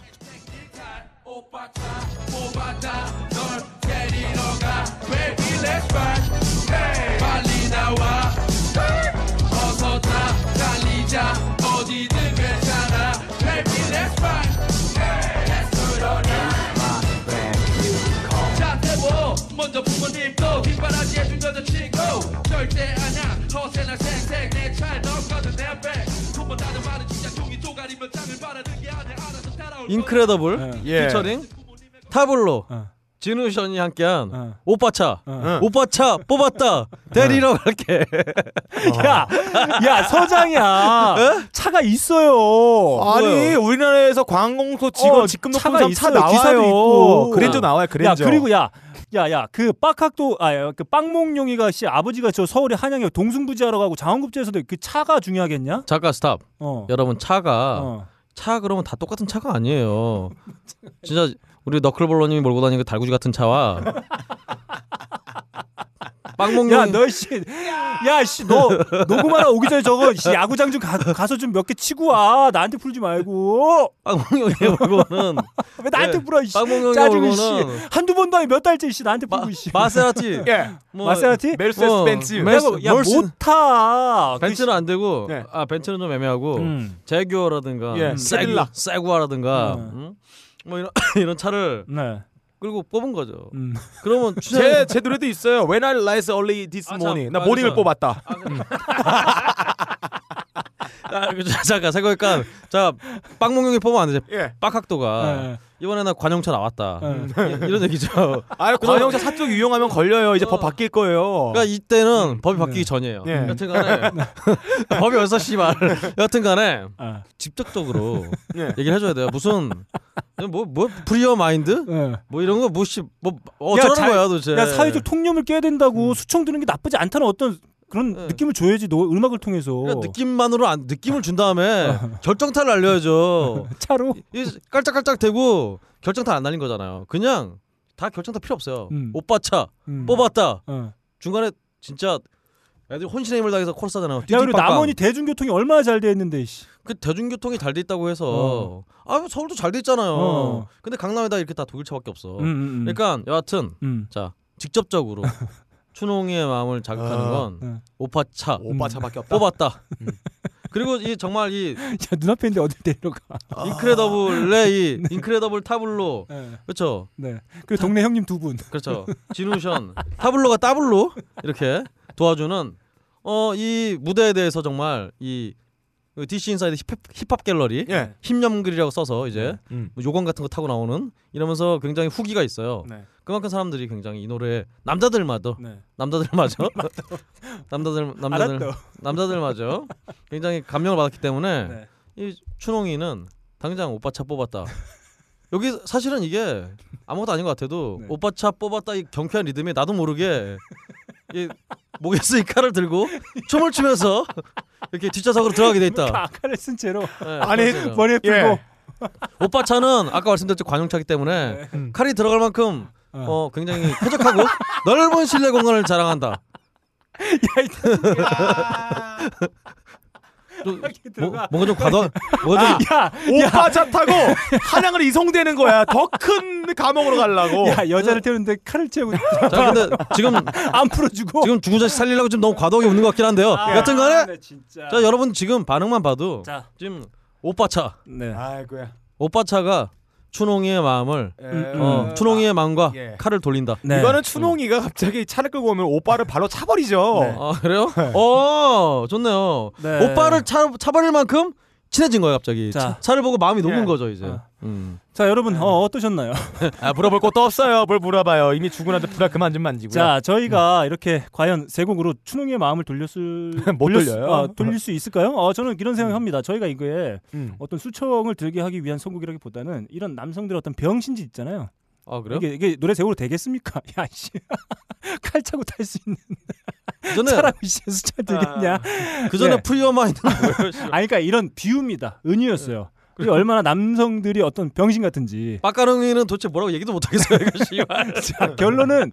먼저 부모 님도 뒷바라지 해준 여자친구. 절대 아냐 허세나 생색 내 차에 넘거든 내배 두번 다는 말은 진짜 종이 쪼가리면 땅을 바라는 게 아니야. 알아서 따라올 인크레더블 예. 피처링 타블로. 어. 진우션이 함께한 어. 오빠차 어. 오빠차 뽑았다 데리러 갈게 야, 야 서장이야. 차가 있어요. 아니 뭐요? 우리나라에서 관공서 직원 어, 직급 차가 차 있어요. 기사도 나와요. 있고. 그랜저 야. 나와요. 야 그랜저. 그리고 야. 야, 야, 그 빡학도, 아, 그 빵몽룡이가 씨 아버지가 저 서울에 한양에 동승부지하러 가고 장원급제에서도 그 차가 중요하겠냐? 잠깐 스탑 어. 여러분 차가 어. 차 그러면 다 똑같은 차가 아니에요 진짜 우리 너클볼러님이 몰고 다니는 그 달구지 같은 차와 빵몽룡 야, 너 씨, 야, 씨, 너 녹음하러 오기 전에 저거 씨, 야구장 좀 가, 가서 좀 몇 개 치고 와. 나한테 풀지 말고. 빵몽룡이 몰고는 왜 나한테 네, 풀어, 씨. 빵몽룡이 짜증이 씨. 한두 번도 아니 몇 달째 씨 나한테 마, 풀고 씨. 마세라티 예. 뭐, 마세라티? 메르세데스 어, 벤츠. 메- 야, 뭐, 야, 못 타. 벤츠는 안 되고 네. 아 벤츠는 좀 애매하고 음. 재규어라든가 예, 캐딜락. 재규어라든가 음. 음? 뭐 이런 이런 차를 네. 끌고 뽑은 거죠. 음. 그러면 제, 제 노래도 있어요. When I rise early this 아, 참, morning. 나 아, 모닝을 그렇죠. 뽑았다. 아, 그, 잠깐 생각하니까 자 빵몽룡이 뽑으면 안 되죠. 예. 빡학도가 네. 이번에 나 관용차 나왔다. 네. 이- 이런 얘기죠. 아, 관용차 사적 유용하면 걸려요. 이제 법 바뀔 거예요. 그러니까 이때는 법이 바뀌기 전이에요. 예. 여튼간에 법이 어디서 씨발. 여튼간에 아. 직접적으로 예. 얘기를 해줘야 돼요. 무슨 뭐뭐 free your mind? 네. 뭐 이런 거 뭐씨 뭐 어쩌라는 자- 거야 도대체. 야 사회적 통념을 깨야 된다고 수청 드는 게 나쁘지 않다는 어떤 그런 네. 느낌을 줘야지 너 음악을 통해서 그러니까 느낌만으로 안 느낌을 준 다음에 결정타를 알려야죠. 차로 이 깔짝깔짝 대고 결정타 안 날린 거잖아요. 그냥 다 결정타 필요 없어요. 음. 오빠 차 음. 뽑았다. 어. 중간에 진짜 애들 혼신의 힘을 다해서 코러스 하잖아요. 야 그리고. 남원이 대중교통이 얼마나 잘 돼 있는데 씨. 그 대중교통이 잘 돼 있다고 해서 아 서울도 잘 돼 있잖아요. 어. 근데 강남에다 이렇게 다 독일차밖에 없어. 음, 음, 음. 그러니까 여하튼 음. 자 직접적으로 춘홍이의 마음을 자극하는 아. 건 네. 오빠 차 오빠 차밖에 없다. 뽑았다. 그리고 이 정말 이 야 눈앞에 있는데 어디 데려가? 인크레더블의 이 인크레더블 타블로 네. 그렇죠. 네. 그리고 동네 형님 두 분. 그렇죠. 지누션 타블로가 따블로 이렇게 도와주는 어 이 무대에 대해서 정말 이 DC 인사이드 힙합, 힙합 갤러리 예. 힙념글이라고 써서 이제 음. 뭐 요강 같은 거 타고 나오는 이러면서 굉장히 후기가 있어요. 네. 그만큼 사람들이 굉장히 이 노래 남자들마저 네. 남자들마저 남자들 남자들. 남자들마저 굉장히 감명을 받았기 때문에 네. 이 춘홍이는 당장 오빠 차 뽑았다. 여기 사실은 이게 아무것도 아닌 것 같아도 네. 오빠 차 뽑았다 이 경쾌한 리듬에 나도 모르게 이 목에 쓰이 칼을 들고 춤을 추면서 이렇게 뒷좌석으로 들어가게 돼 있다. 아까를 쓴 채로 네, 아니, 그렇죠. 머리에 풀고 예. 오빠 차는 아까 말씀드렸죠 관용차기 때문에 네. 칼이 들어갈 만큼 어. 어 굉장히 쾌적하고 넓은 실내 공간을 자랑한다. 좀 뭐. 뭔가 좀 과도 뭔가 좀 야, 오빠 차 타고 한양으로 이송되는 거야. 더 큰 감옥으로 가려고. 야 여자를 태우는데 칼을 채우고 자 근데 지금 안 풀어주고. 지금 씨 살리려고 지금 너무 과도하게 웃는 것 같긴 한데요. 여튼간에 네, 진짜. 자 여러분 지금 반응만 봐도 자. 지금 오빠 차 네. 아이고야. 오빠 차가 춘홍이의 마음을 예. 어, 춘홍이의 마음과 예. 칼을 돌린다. 네. 이거는 춘홍이가 갑자기 차를 끌고 오면 오빠를 바로 차버리죠. 네. 아 그래요? 어 좋네요. 네. 오빠를 차 차버릴 만큼 친해진 거예요 갑자기. 자. 차, 차를 보고 마음이 녹은 예. 거죠 이제. 아. 음. 자 여러분 어, 어떠셨나요? 아, 물어볼 것도 없어요. 뭘 물어봐요. 이미 죽은 한테 불알 그만 좀 만지고요. 자 저희가 이렇게 과연 세 곡으로 춘홍이의 마음을 돌렸을 못 돌릴 돌려요. 수, 아, 돌릴 수 있을까요? 어 저는 이런 생각합니다. 저희가 이거에 음. 어떤 수청을 들게 하기 위한 선곡이라기보다는 이런 남성들의 어떤 병신짓 있잖아요. 아 그래요? 이게, 이게 노래 제목으로 되겠습니까? 야 씨. 칼 차고 탈 수 있는 그 전에 차라고 씨 수차 되겠냐? 그 전에 네. 프리어 마인드는 뭐예요? 아니 그러니까 이런 비유입니다. 은유였어요. 그리고 얼마나 남성들이 어떤 병신 같은지. 빡가릉이는 도대체 뭐라고 얘기도 못 하겠어요. 이거 씨발. 자, 결론은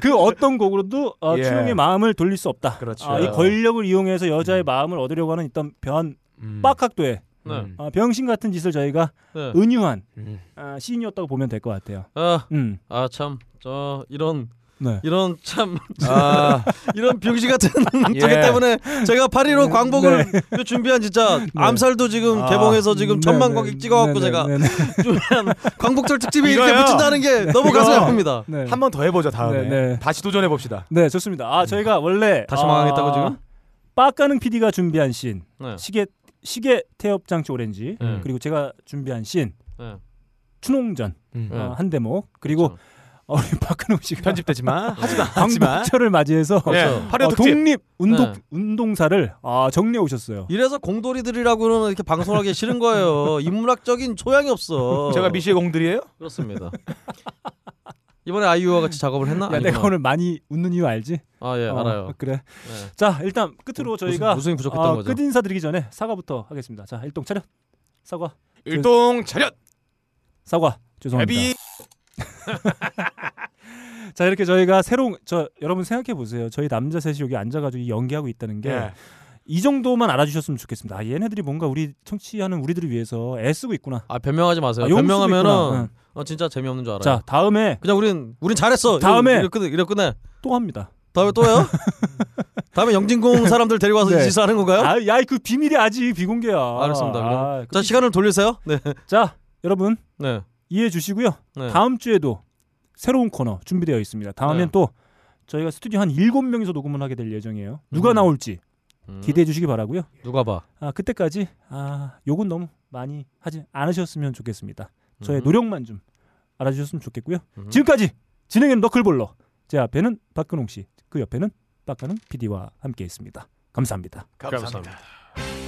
그 어떤 곡으로도 어, 예. 추용의 마음을 돌릴 수 없다. 그렇죠. 아, 이 권력을 이용해서 여자의 마음을 얻으려고 하는 어떤 변 음. 빡학도의 네. 음. 어, 병신 같은 짓을 저희가 네. 은유한 음. 아, 시인이었다고 보면 될 것 같아요. 아, 음, 아 참. 저 이런 네. 이런 참 아, 이런 병신 같은 예. 저기 때문에 제가 8.15 광복을 준비한 진짜 네. 암살도 지금 아. 개봉해서 지금 천만 관객 찍어갖고 제가 네, 네, 준비한 광복절 특집이 이렇게 이거요. 붙인다는 게 너무. 가슴이 아픕니다. 네. 한번 더 해보죠 다음에. 네, 네. 다시 도전해 봅시다. 네, 좋습니다. 아, 저희가 원래 다시 망하겠다고 지금? 빡가는 PD가 준비한 씬, 네. 시계 시계 태엽 장치 오렌지, 네. 그리고 제가 준비한 씬, 네. 추농전 음. 네. 어, 한 대목, 그리고 그렇죠. 어, 우리 박근홍 씨가 편집되지만 하지만 하지만 광복절을 맞이해서 예, 그렇죠. 화려 어. 독립 운동 네. 운동사를 아, 정리해 오셨어요. 이래서 공돌이들이라고는 이렇게 방송하기 싫은 거예요. 인문학적인 소양이 없어. 제가 미시의 공들이에요? 그렇습니다. 이번에 아이유와 같이 작업을 했나? 야, 내가. 오늘 많이 웃는 이유 알지? 아 예 어, 알아요. 그래. 네. 자, 일단 끝으로 저희가 웃음, 이 부족했던 어, 거죠. 끝 인사 드리기 전에 사과부터 하겠습니다. 자, 일동 차렷. 사과. 일동 차렷. 사과. 죄송합니다. 자 이렇게 저희가 새로운 저 여러분 생각해 보세요. 저희 남자 셋이 여기 앉아가지고 이 연기하고 있다는 게 이 예. 정도만 알아주셨으면 좋겠습니다. 아, 얘네들이 뭔가 우리 청취하는 우리들을 위해서 애쓰고 있구나. 아 변명하지 마세요. 아, 변명하면은. 어, 진짜 재미없는 줄 알아요. 자 다음에 그냥 우린 우린 잘했어. 다음에- 끝내. 이래 끝내. 또 합니다. 다음에 또요? 다음에 영진공 사람들 데리고 와서 네. 이 짓을 하는 건가요? 아, 야, 그 비밀이 아직 비공개야. 알겠습니다. 아, 자 시간을 돌리세요. 네. 자, 여러분 네. 이해해 주시고요. 네. 다음 주에도 새로운 코너 준비되어 있습니다. 다음엔 네. 또 저희가 스튜디오 한 일곱 명이서 녹음을 하게 될 예정이에요. 누가 음. 나올지 음, 기대해 주시기 바라고요. 누가 봐. 아 그때까지 아 욕은 너무 많이 하지 않으셨으면 좋겠습니다. 저의 음. 노력만 좀 알아주셨으면 좋겠고요. 음. 지금까지 진행의 너클볼러 제 앞에는 박근홍 씨, 그 옆에는 박가능 PD와 함께했습니다. 감사합니다. 감사합니다. 감사합니다.